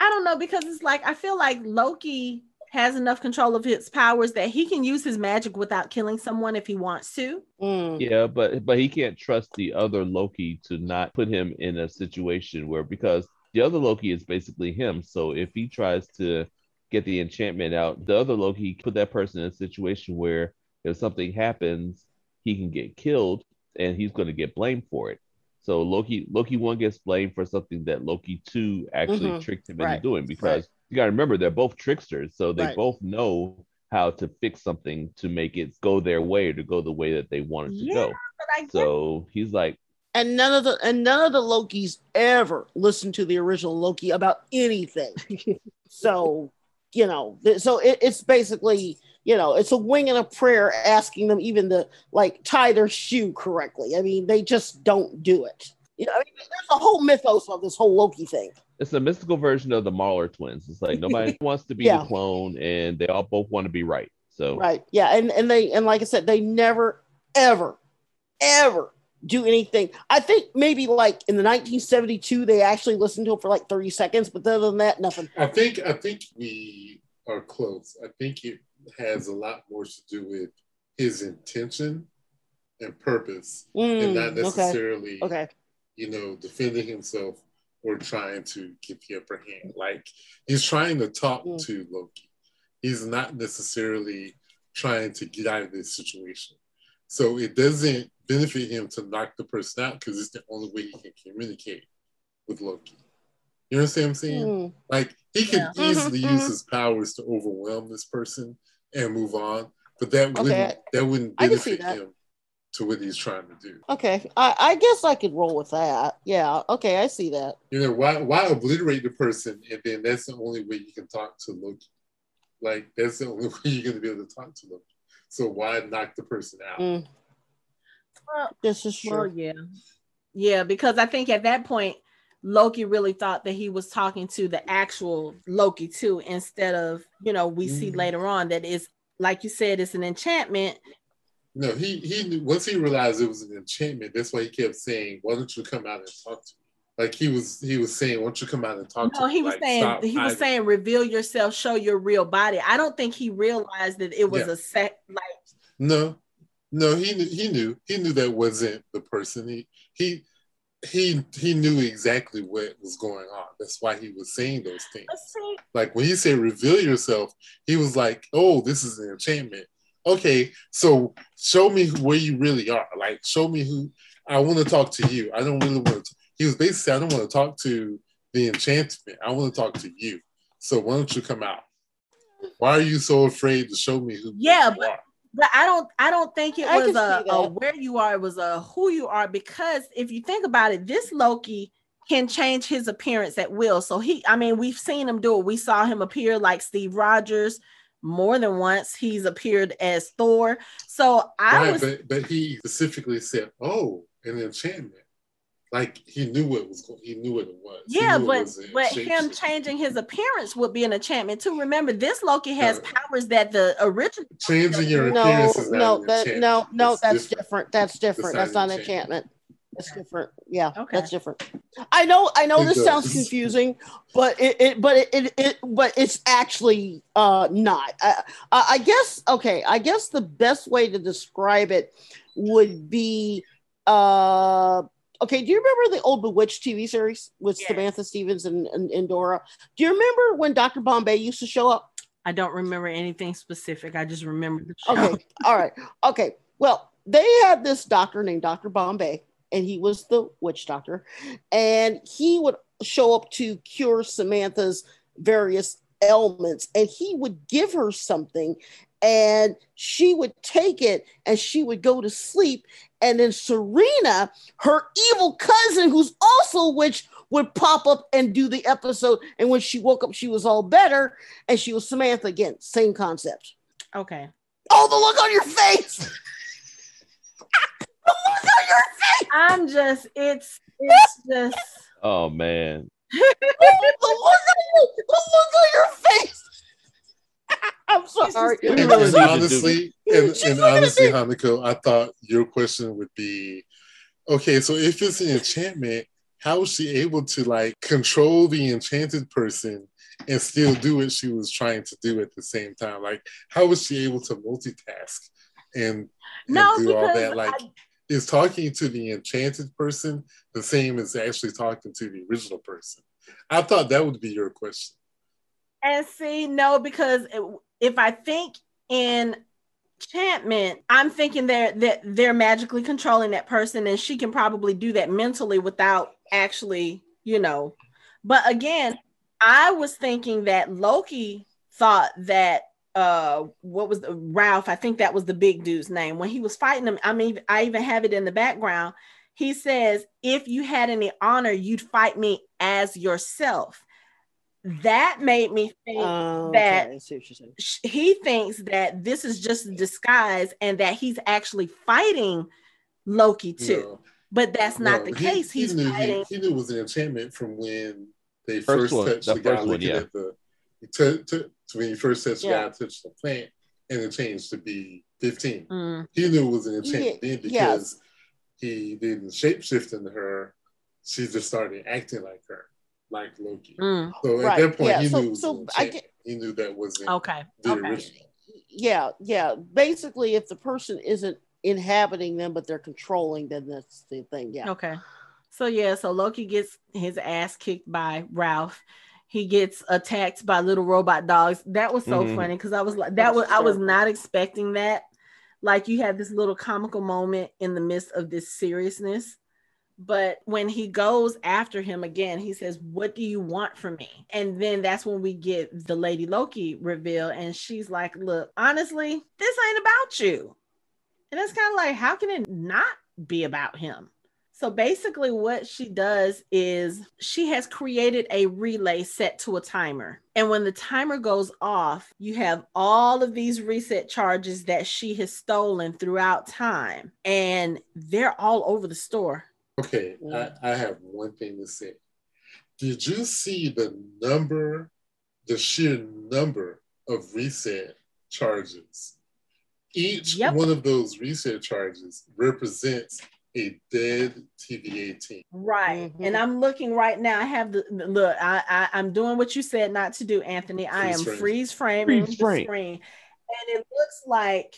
I don't know because it's like I feel like Loki has enough control of his powers that he can use his magic without killing someone if he wants to. Mm. Yeah, but but he can't trust the other Loki to not put him in a situation where because the other Loki is basically him. So if he tries to get the enchantment out. The other Loki put that person in a situation where if something happens, he can get killed and he's going to get blamed for it. So Loki Loki one gets blamed for something that Loki two actually Mhm. tricked him Right. into doing because you got to remember they're both tricksters, so they Right. both know how to fix something to make it go their way or to go the way that they want it to Yeah, go. But I get So he's like, and none of the and none of the Lokis ever listened to the original Loki about anything. so you know, so it, it's basically you know it's a wing and a prayer asking them even to like tie their shoe correctly. I mean, they just don't do it. You know, I mean, there's a whole mythos of this whole Loki thing. It's a mystical version of the Mauler twins. It's like nobody wants to be Yeah. the clone, and they all both want to be right. So Right. Yeah. And and they and like I said, they never, ever, ever do anything. I think maybe like in the 1972, they actually listened to it for like 30 seconds, but other than that, nothing. I think I think we are close. I think it has a lot more to do with his intention and purpose, and not Mm, okay. necessarily, Okay. you know, defending himself or trying to get the upper hand. Like he's trying to talk Mm. to Loki. He's not necessarily trying to get out of this situation. So it doesn't benefit him to knock the person out because it's the only way he can communicate with Loki. You understand what I'm saying? Mm, Like he could Yeah. easily Mhm, use mhm. his powers to overwhelm this person and move on, but that wouldn't that wouldn't I can see benefit that. him to what he's trying to do. okay. I, I guess I could roll with that. Yeah. Okay. I see that. You know, why why obliterate the person and then that's the only way you can talk to Loki? Like that's the only way you're gonna be able to talk to Loki. So why knock the person out? Mm, Well, this is well, true. yeah, yeah, because I think at that point Loki really thought that he was talking to the actual Loki too, instead of you know we see Mhm. later on that it's like you said it's an enchantment. No, he he once he realized it was an enchantment, that's why he kept saying, Why don't you come out and talk to me? Like he was he was saying, Why don't you come out and talk to No, me? he was Like, saying he was saying reveal yourself, show your real body. I don't think he realized that it was Yeah. a set like No, no, he knew he knew he knew that wasn't the person. He he he he knew exactly what was going on. That's why he was saying those things. Like when he said reveal yourself, he was like, Oh, this is an enchantment. Okay, so show me where you really are. Like show me who I want to talk to you. I don't really want to he was basically I don't want to talk to the enchantment. I want to talk to you. So why don't you come out? Why are you so afraid to show me who Yeah, you are? But I don't I don't think it I was a, a where you are, it was a who you are because if you think about it, this Loki can change his appearance at will. So he I mean, we've seen him do it. We saw him appear like Steve Rogers more than once. He's appeared as Thor. So I Right, was but but he specifically said, "Oh, an enchantment." Like he knew what was going. He knew what it was. Yeah, but was but him changing his appearance would be an enchantment too. Remember, this Loki has No. powers that the original changing your No, appearance is not no, an that enchantment. no, no, It's that's different. That's different. not That's not an an enchantment. That's different. Yeah, Okay. that's different. I know, I know It this sounds confusing, but it, it but it, it, it, but it's actually uh not. I, I I guess okay. I guess the best way to describe it would be uh okay. Do you remember the old Bewitched TV series with Yes. Samantha Stevens and, and Endora? Do you remember when Dr. Bombay used to show up? I don't remember anything specific. I just remember the show. Okay. All right. Okay. Well, they had this doctor named Dr. Bombay, and he was the witch doctor. And he would show up to cure Samantha's various ailments, and he would give her something, and she would take it and she would go to sleep. And then Serena, her evil cousin, who's also a witch, would pop up and do the episode. And when she woke up, she was all better, and she was Samantha again. Same concept. Okay. Oh, the look on your face! the look on your face! I'm just it's it's just Oh man. The look on your, the look on your face! I'm sorry. just- And, really and need to do- honestly, and, and honestly. Hanako, I thought your question would be, okay, so if it's an enchantment, how was she able to like control the enchanted person and still do what she was trying to do at the same time? Like, how was she able to multitask and, and no do all that? Like, I- is talking to the enchanted person the same as actually talking to the original person? I thought that would be your question. And see, no, because if I think in enchantment, I'm thinking they're that they're magically controlling that person, and she can probably do that mentally without actually, you know. But again, I was thinking that Loki thought that uh what was the Ralph, I think that was the big dude's name. When he was fighting him, I mean, I even have it in the background. He says, if you had any honor, you'd fight me as yourself that made me think oh, that he thinks that this is just a disguise and that he's actually fighting Loki too. No. But that's not no, the he, case. He's he knew, fighting. He, he, knew it was an enchantment from when they first, first one, touched the, the guy looking yeah. at the. To, to, to when he first touched yeah. the guy touched the plant, and it changed to be fifteen. Mm. He knew it was an enchantment yeah. then because he didn't shapeshift into her. She just started acting like her like Loki. Mm, so at right. that point, yeah. he so, knew so I get, he knew that wasn't okay. The okay. original. Yeah, yeah. Basically, if the person isn't inhabiting them, but they're controlling, then that's the thing. Yeah. Okay. So yeah, so Loki gets his ass kicked by Ralph. He gets attacked by little robot dogs. That was so mm-hmm. funny because I was like, that was I was not expecting that. Like you had this little comical moment in the midst of this seriousness but when he goes after him again, he says, What do you want from me? And then that's when we get the Lady Loki reveal. And she's like, Look, honestly, this ain't about you. And it's kind of like, How can it not be about him? So basically, what she does is she has created a relay set to a timer. And when the timer goes off, you have all of these reset charges that she has stolen throughout time, and they're all over the store. Okay, I, I have one thing to say. Did you see the number, the sheer number of reset charges? Each yep. one of those reset charges represents a dead TVA team. Right. Mm-hmm. And I'm looking right now. I have the look, I, I am doing what you said not to do, Anthony. I am frame. freeze framing freeze the screen. And it looks like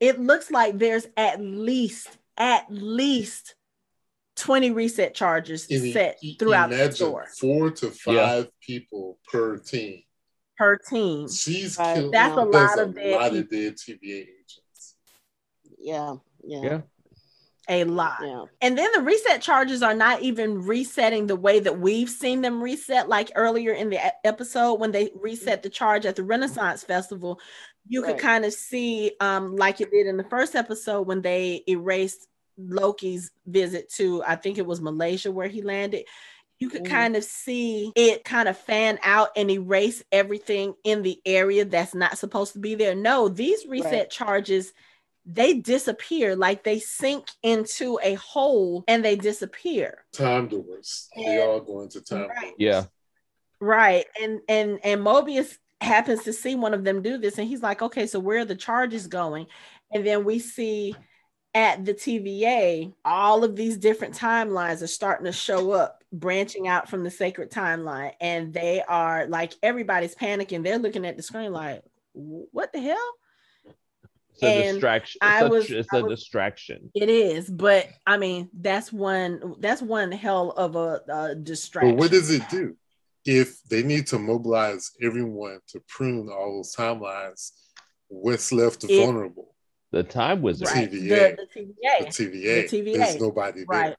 it looks like there's at least at least 20 reset charges and set throughout the store. Four to five yeah. people per team. Per team. She's right. killed, that's a lot of dead, lot of dead TVA agents. Yeah, yeah. Yeah. A lot. Yeah. And then the reset charges are not even resetting the way that we've seen them reset, like earlier in the episode when they reset the charge at the Renaissance Festival you right. could kind of see um like it did in the first episode when they erased Loki's visit to I think it was Malaysia where he landed you could mm. kind of see it kind of fan out and erase everything in the area that's not supposed to be there. No, these reset right. charges they disappear like they sink into a hole and they disappear. Time doors. They all go into time. Right. Yeah. Right. And and and Mobius happens to see one of them do this and he's like okay so where are the charges going and then we see at the TVA all of these different timelines are starting to show up branching out from the sacred timeline and they are like everybody's panicking they're looking at the screen like what the hell it's a and distraction. It's, I a, was, it's a was, distraction. It is, but I mean, that's one. That's one hell of a, a distraction. But what does it do? if they need to mobilize everyone to prune all those timelines, what's left it, vulnerable? The time wizard. Right. TVA. The, the, TVA. The TVA. The TVA. There's nobody right. there.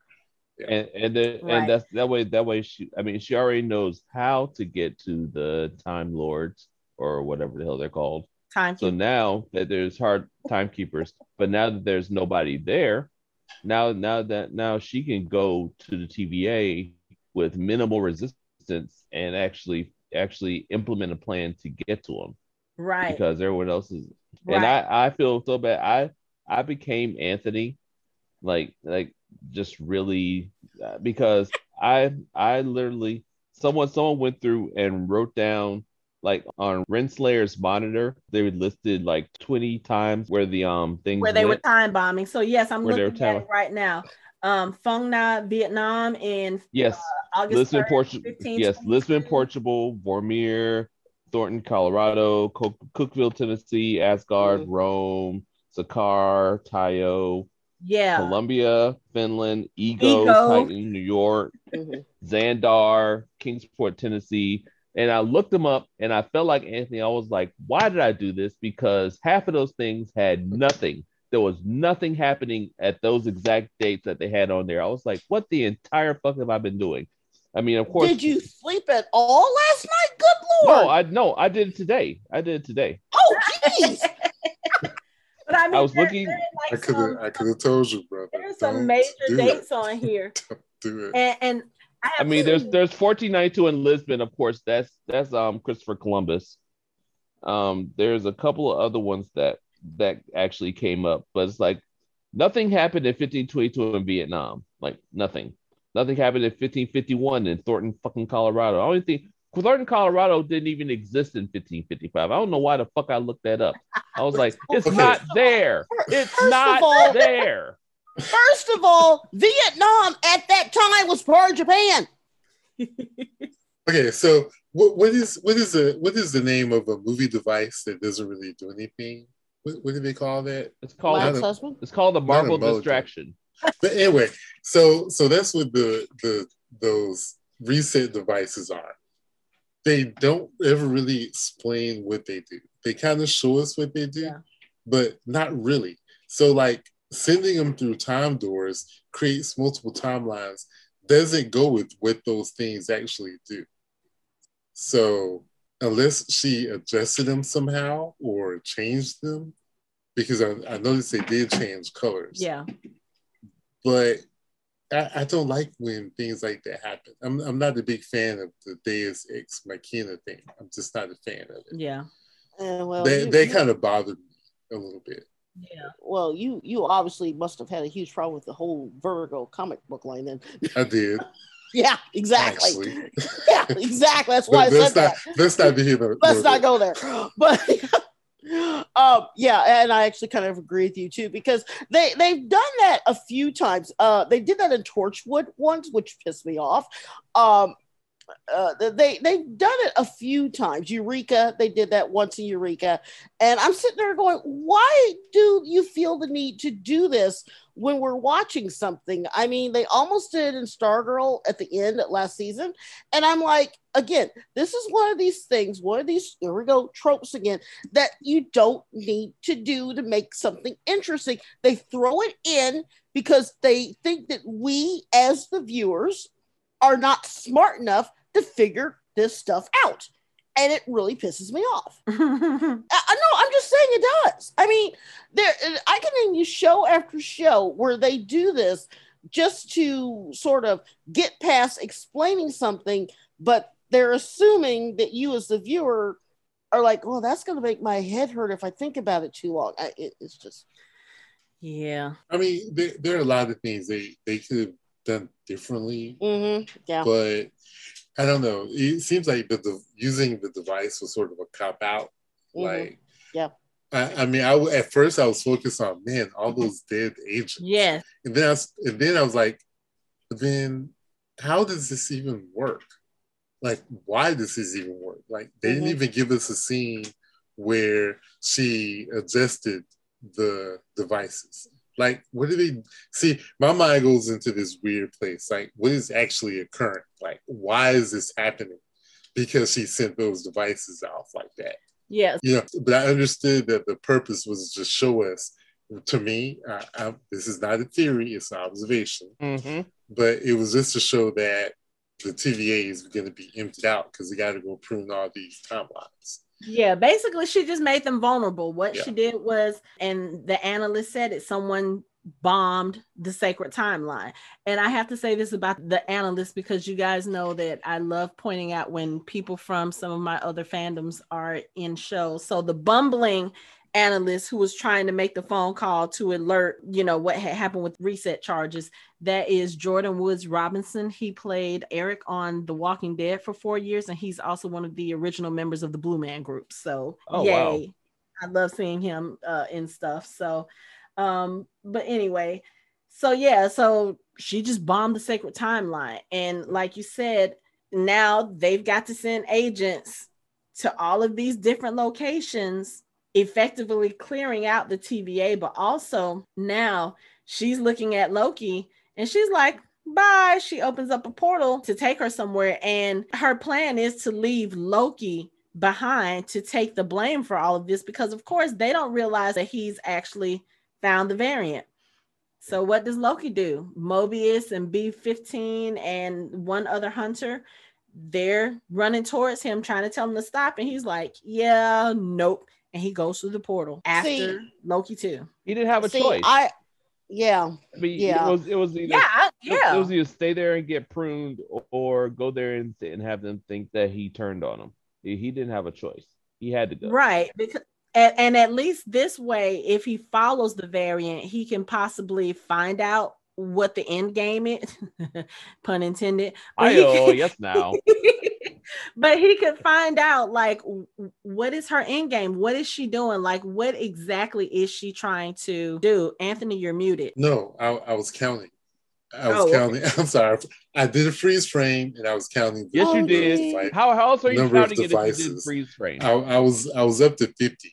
Yeah. And and the, right. and that's that way that way she I mean she already knows how to get to the time lords or whatever the hell they're called. So now that there's hard timekeepers, but now that there's nobody there, now now that now she can go to the TVA with minimal resistance and actually actually implement a plan to get to them right. Because everyone else is right. and i i feel so bad. I i became anthony like like just really uh, because i i literally someone someone went through and wrote down like on Renslayer's monitor, they were listed like 20 times where the um things where they went, were time bombing. So yes, I'm looking at it right now um, Phong Nha, Vietnam, and yes, uh, August Lisbon, Portugal. Yes, Lisbon, Portugal, Vormir, Thornton, Colorado, Cook- Cookeville, Tennessee, Asgard, mm-hmm. Rome, Sakaar, Tayo, yeah, Colombia, Finland, Ego, Ego. Titan, New York, mm-hmm. Xandar, Kingsport, Tennessee, And I looked them up and I felt like Anthony. I was like, why did I do this? Because half of those things had nothing. There was nothing happening at those exact dates that they had on there. I was like, what the entire fuck have I been doing? I mean, of course. Did you sleep at all last night? Good lord. No, I no, I did it today. I did it today. Oh, jeez. But I mean, I was there- looking- there are, I like, could have I could have told you, brother. There's some major dates it. on here, Don't do it. and, and I, I have mean, there's there's 1492 in Lisbon, of course. That's that's um Christopher Columbus. Um, there's a couple of other ones that that actually came up, but it's like nothing happened in 1522 in Vietnam. Like nothing. Nothing happened in 1551 in Thornton fucking Colorado. I don't think Thornton, Colorado didn't even exist in 1555. I don't know why the fuck I looked that up. I was like, it's Okay. not there. It's First not all- there. First of all, Vietnam at that time was part of Japan. Okay, so what what is what is the what is the name of a movie device that doesn't really do anything? What, what do they call that? It's called a- husband. it's called the a Marble mulligan. Distraction. But anyway, so so that's what the the those reset devices are. They don't ever really explain what they do. They kind of show us what they do, Yeah. but not really. So like sending them through time doors creates multiple timelines doesn't go with what those things actually do. So unless she adjusted them somehow or changed them, because I, I noticed they did change colors yeah, but I, I don't like when things like that happen. I'm, I'm not a big fan of the Deus Ex Machina thing. I'm just not a fan of it. yeah, Uh, well, they you, they you- kind of bothered me a little bit. Yeah. well, you you obviously must have had a huge problem with the whole Virgo comic book line. Then, I did yeah, exactly. actually. Yeah, exactly. That's why But I let's said not that. let's not be here. Let's not go there. But um, yeah, and I actually kind of agree with you too because they they've done that a few times. Uh, they did that in Torchwood once, which pissed me off. Um, uh, they they've done it a few times. Eureka, they did that once in Eureka, and I'm sitting there going, why do you feel the need to do this when we're watching something? I mean, they almost did it in Stargirl at the end last season, and I'm like, again, this is one of these things, one of these here we go tropes again that you don't need to do to make something interesting. They throw it in because they think that we as the viewers are not smart enough to figure this stuff out. And it really pisses me off. I, I know, I'm just saying it does. I mean, there I can name you show after show where they do this just to sort of get past explaining something, but they're assuming that you as the viewer are like, well, that's going to make my head hurt if I think about it too long. I, it, it's just, yeah. I mean, there, there are a lot of things they they could have done differently, mhm, yeah. but I don't know. It seems like the, the using the device was sort of a cop out. Mhm. Like, Yeah. I, I mean, I at first I was focused on man, all those dead agents. Yes. And then I was, and then I was like, then how does this even work? Like, why does this even work? Like, they didn't Mhm. even give us a scene where she adjusted the devices. Like, what do they see? My mind goes into this weird place. Like, what is actually occurring? Like, why is this happening? Because she sent those devices off like that. Yes. You know, but I understood that the purpose was to show us. To me, I, I, this is not a theory; it's an observation. Mm-hmm. But it was just to show that the TVA is going to be emptied out because they got to go prune all these timelines. Yeah, basically, she just made them vulnerable. What Yeah. she did was, and the analyst said it, someone bombed the sacred timeline. And I have to say this about the analyst because you guys know that I love pointing out when people from some of my other fandoms are in shows. So the bumbling analyst who was trying to make the phone call to alert, you know, what had happened with reset charges, that is Jordan Woods Robinson. He played Eric on The Walking Dead for four years, and he's also one of the original members of the Blue Man Group. So, Oh, yay. wow. I love seeing him uh, in stuff. So, um, but anyway, so yeah, so she just bombed the sacred timeline. And like you said, now they've got to send agents to all of these different locations, effectively clearing out the TVA. But also now she's looking at Loki and she's like, bye. She opens up a portal to take her somewhere, and her plan is to leave Loki behind to take the blame for all of this because, of course, they don't realize that he's actually found the variant. So, what does Loki do? Mobius and B15 and one other hunter, they're running towards him, trying to tell him to stop. And he's like, Yeah, nope. And he goes through the portal after See- Loki, too. He didn't have a See, choice. I yeah. I mean, yeah. it was it was either, Yeah, I- yeah. It was either stay there and get pruned or go there and, and have them think that he turned on him. He, he didn't have a choice. He had to go. Right. Because and, and at least this way, if he follows the variant, he can possibly find out what the end game is. Pun intended. I oh yes now. but he could find out like what is her end game? What is she doing? Like what exactly is she trying to do? Anthony, you're muted. No, I, I was counting. I was Oh, okay. counting. I'm sorry. I did a freeze frame and I was counting. Yes, you did. geez. How, how else are you Number of counting it if you did freeze frame? I, I was I was up to 50.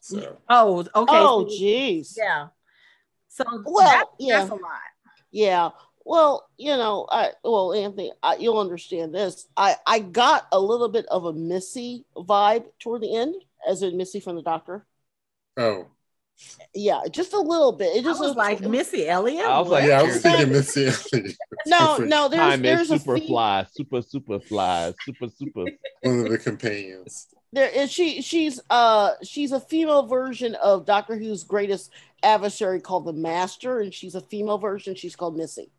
So Oh, okay. Oh, so- jeez. yeah. So Well, that- yeah. that's a lot. Yeah. Well, you know, I well, Anthony, I, you'll understand this. I I got a little bit of a Missy vibe toward the end, as in Missy from the Doctor. oh Yeah, just a little bit. It I just was like Missy Elliott. I was like, yeah, I was thinking Missy Elliott. no, no. There's Time is there's a super fe- fly, super super fly, super super. One of the companions. there is she she's uh she's a female version of Doctor Who's greatest adversary called the Master, and she's a female version. She's called Missy.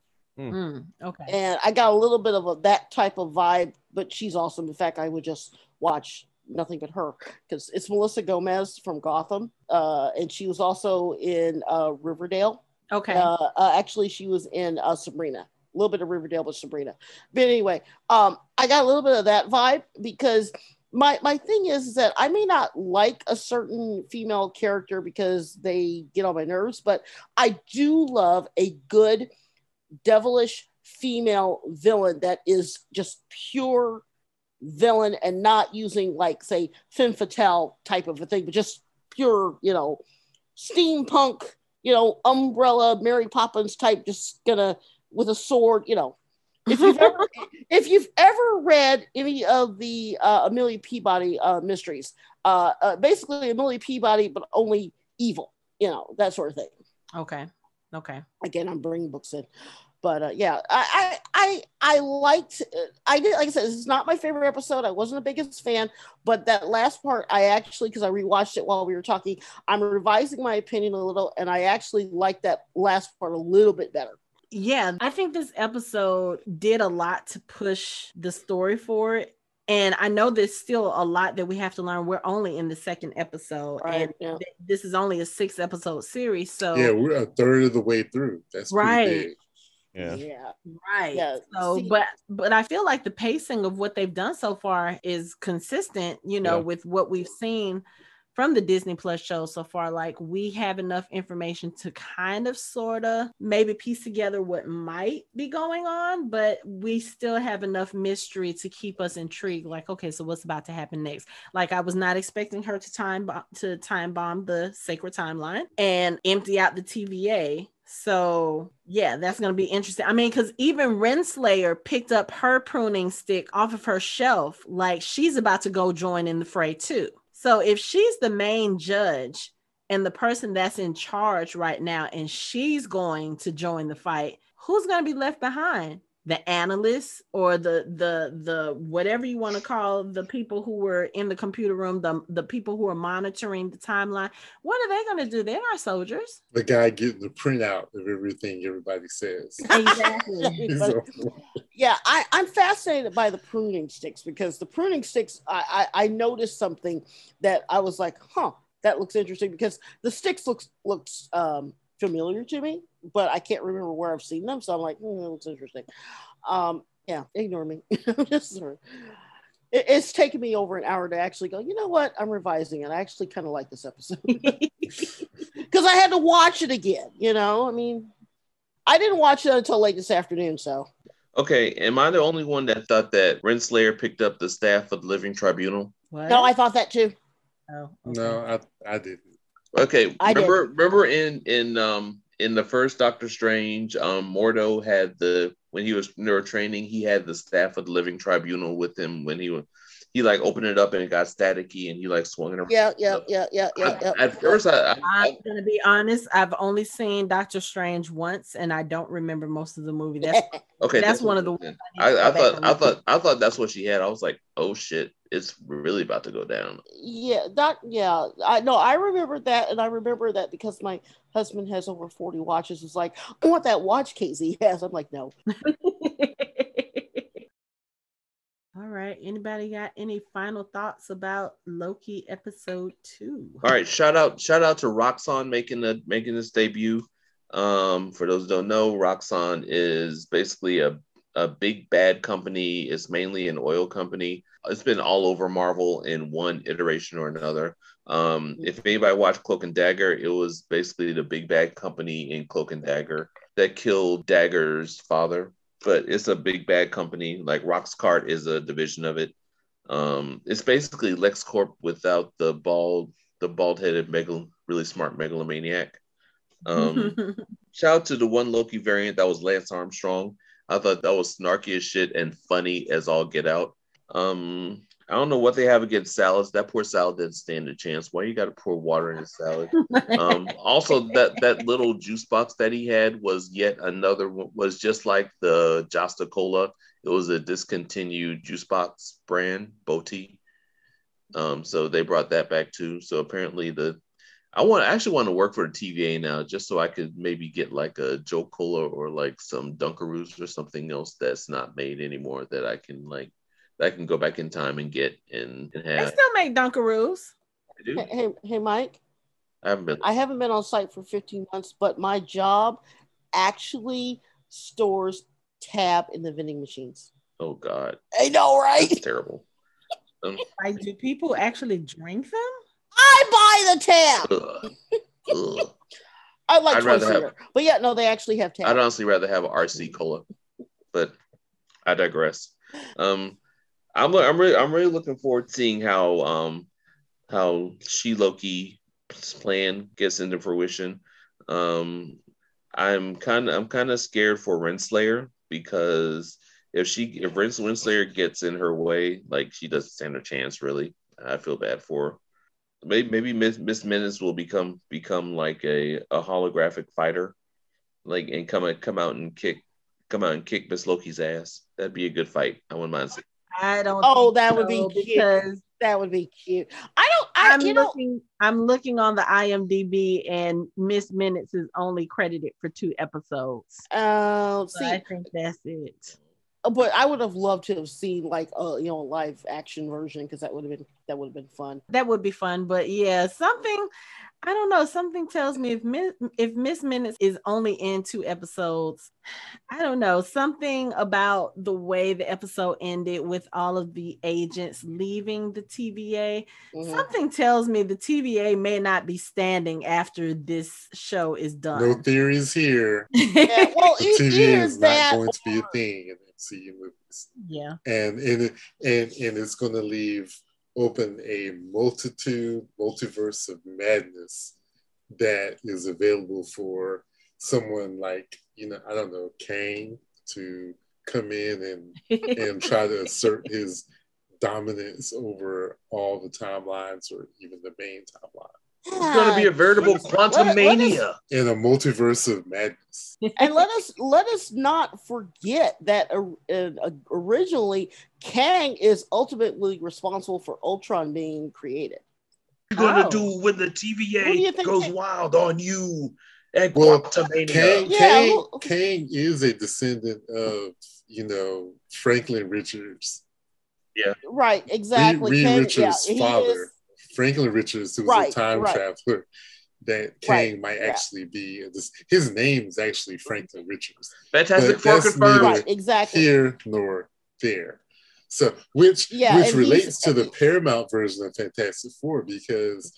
Mm, okay. and I got a little bit of a, that type of vibe, but she's awesome. In fact, I would just watch nothing but her because it's Melissa Gomez from Gotham, uh, and she was also in uh, Riverdale. Okay. Uh, uh, actually, she was in uh, Sabrina. A little bit of Riverdale, but Sabrina. But anyway, um, I got a little bit of that vibe because my my thing is, is that I may not like a certain female character because they get on my nerves, but I do love a good devilish female villain that is just pure villain and not using like say femme fatale type of a thing, but just pure, you know, steampunk, you know, umbrella, Mary Poppins type, just gonna with a sword, you know. If you've ever if you've ever read any of the uh, Amelia Peabody uh, mysteries, uh, uh, basically Amelia Peabody, but only evil, you know, that sort of thing okay. Okay. again i'm bringing books in but uh, yeah i i i, I liked i did like i said this is not my favorite episode i wasn't the biggest fan but that last part i actually because i rewatched it while we were talking i'm revising my opinion a little and i actually like that last part a little bit better Yeah, I think this episode did a lot to push the story forward. And I know there's still a lot that we have to learn. We're only in the second episode, Right, and yeah. th- this is only a six episode series. So, Yeah, we're a third of the way through. That's pretty Right. big. Yeah. yeah right. Yeah, So, see- but but I feel like the pacing of what they've done so far is consistent. You know, Yeah. with what we've seen from the Disney Plus show so far. Like we have enough information to kind of sort of maybe piece together what might be going on, but we still have enough mystery to keep us intrigued. Like, okay, so what's about to happen next? Like, I was not expecting her to time bomb to time bomb the sacred timeline and empty out the TVA. So yeah, that's gonna be interesting. I mean, because even Renslayer picked up her pruning stick off of her shelf, like she's about to go join in the fray too. So if she's the main judge and the person that's in charge right now, and she's going to join the fight, who's gonna be left behind? The analysts or the the the whatever you want to call the people who were in the computer room, the the people who are monitoring the timeline. What are they gonna do? They're not soldiers. The guy getting the printout of everything everybody says. Exactly. Yeah I, i'm fascinated by the pruning sticks because the pruning sticks I, I i noticed something that i was like huh that looks interesting because the sticks looks looks um familiar to me but i can't remember where i've seen them so i'm like hmm, that looks interesting. Um yeah ignore me. Just sort of- it- it's taken me over an hour to actually go you know what? I'm revising it. I actually kind of like this episode. Because i had to watch it again you know? I mean i didn't watch it until late this afternoon so. Okay, am I the only one that thought that Renslayer picked up the staff of the Living Tribunal? What? no i thought that too. Oh, okay. No, I, I didn't. Okay, I remember remember in in um in the first Doctor Strange, um Mordo had the when he was neurotraining, he had the staff of the Living Tribunal with him when he was he like opened it up and it got staticky and he like swung it around. Yeah, yeah, yeah, yeah, yeah. yeah. At first, I, I, I'm gonna be honest. I've only seen Doctor Strange once, and I don't remember most of the movie. That's okay. That's one of the- then. I I, I thought I thought I thought that's what she had. I was like, oh shit, it's really about to go down. yeah, that yeah. I know. I remember that, and I remember that because my husband has over forty watches. It's like I want that watch Casey has. I'm like, no. All right. Anybody got any final thoughts about Loki episode two? All right, shout out shout out to Roxxon making the making this debut. Um, for those don't know, Roxxon is basically a a big bad company. It's mainly an oil company. It's been all over Marvel in one iteration or another. Um, if anybody watched Cloak and Dagger, it was basically the big bad company in Cloak and Dagger that killed Dagger's father. But it's a big bad company. Like Roxxcart is a division of it. Um, it's basically LexCorp without the bald, the bald-headed, megal- really smart megalomaniac. Um, shout out to the one Loki variant that was Lance Armstrong. I thought that was snarky as shit and funny as all get out. Um, I don't know what they have against salads. That poor salad didn't stand a chance. Why you got to pour water in his salad? Um, also, that that little juice box that he had was yet another one- was just like the Josta Cola. It was a discontinued juice box brand, Boti. Um, so they brought that back too. So apparently the I want I actually want to work for the TVA now, just so I could maybe get like a Joe Cola or like some Dunkaroos or something else that's not made anymore that I can like I can go back in time and get and, and they still make Dunkaroos. I do. Hey, hey, hey, Mike. I haven't been. I haven't been on site for 15 months, but my job actually stores tab in the vending machines. Oh God, I know, right? that's terrible. Um, Like, do people actually drink them? I buy the tab. ugh. Ugh. I like I'd rather have- but yeah, no, they actually have tab. I'd honestly rather have an RC cola, but I digress. Um, I'm I'm really I'm really looking forward to seeing how um how she Loki's plan gets into fruition. Um, I'm kind of I'm kind of scared for Renslayer because if she if Rens Renslayer gets in her way, like she doesn't stand a chance. Really, I feel bad for her. Maybe maybe Miss Miss will become become like a, a holographic fighter, like and come come out and kick come out and kick Miss Loki's ass. That'd be a good fight. I wouldn't mind. I don't. Oh, think that would be so, cute. That would be cute. I don't. I, I'm you know, looking. I'm looking on the IMDb, and Miss Minutes is only credited for two episodes. uh, So see, I think that's it. but I would have loved to have seen like a you know live action version because that would have been that would have been fun. That would be fun, but yeah, something. I don't know. Something tells me if Miss if Miss Minutes is only in two episodes, I don't know. Something about the way the episode ended with all of the agents leaving the TVA. Mhm. Something tells me the TVA may not be standing after this show is done. No theories here. Yeah, well, The TVA is is not that. going to be a thing in MCU movies, yeah. and and and and it's going to leave open a multitude multiverse of madness that is available for someone like you know I don't know Kang to come in and and try to assert his dominance over all the timelines or even the main timeline It's gonna be a veritable Let us- quantum let us- mania. in a multiverse of madness. and let us let us not forget that uh, uh, originally Kang is ultimately responsible for Ultron being created. What are you gonna Oh. do when the What do you TVA goes Kang- wild on you and Well, Quantumania? Kang, Yeah, Kang, who- Kang is a descendant of you know Franklin Richards, Yeah. Right, exactly. Reed Kang- Richards' yeah, he father. is- Franklin Richards, who was Right, a time right. traveler. That Kang Right, might yeah. actually be this, his name is actually Franklin Richards. Fantastic Four confirmed. right, exactly. Here nor there. So which Yeah, which relates to the Paramount version of Fantastic Four because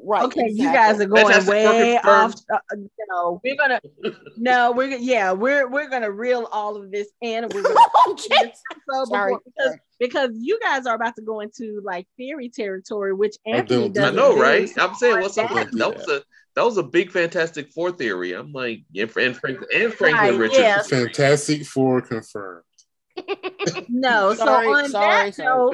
Right. Okay, you guys are going Fantastic Four way off. Uh, uh, you know, we're gonna no, we're gonna yeah, we're we're gonna reel all of this in. and We're gonna Oh, jeez. so Sorry. before, because because you guys are about to go into like theory territory, which Anthony don't I know, do, right? I'm saying, what's up? that- that was a that was a big Fantastic Four theory. I'm like, yeah, and Frank and Franklin Right, Richards. yeah. Fantastic Four confirmed. No, Sorry, so on sorry, that sorry.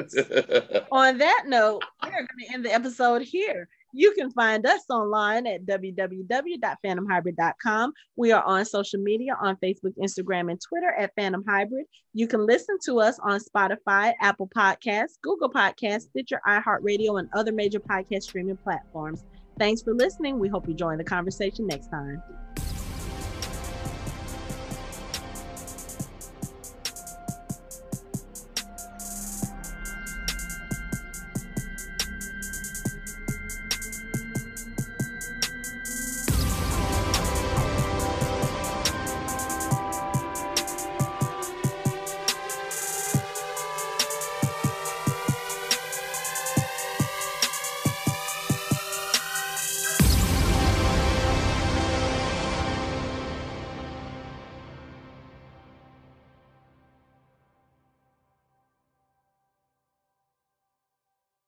note, on that note, we're going to end the episode here. You can find us online at www.phantomhybrid.com. We are on social media on Facebook, Instagram, and Twitter at Phantom Hybrid. You can listen to us on Spotify, Apple Podcasts, Google Podcasts, Stitcher, iHeartRadio, and other major podcast streaming platforms. Thanks for listening. We hope you join the conversation next time.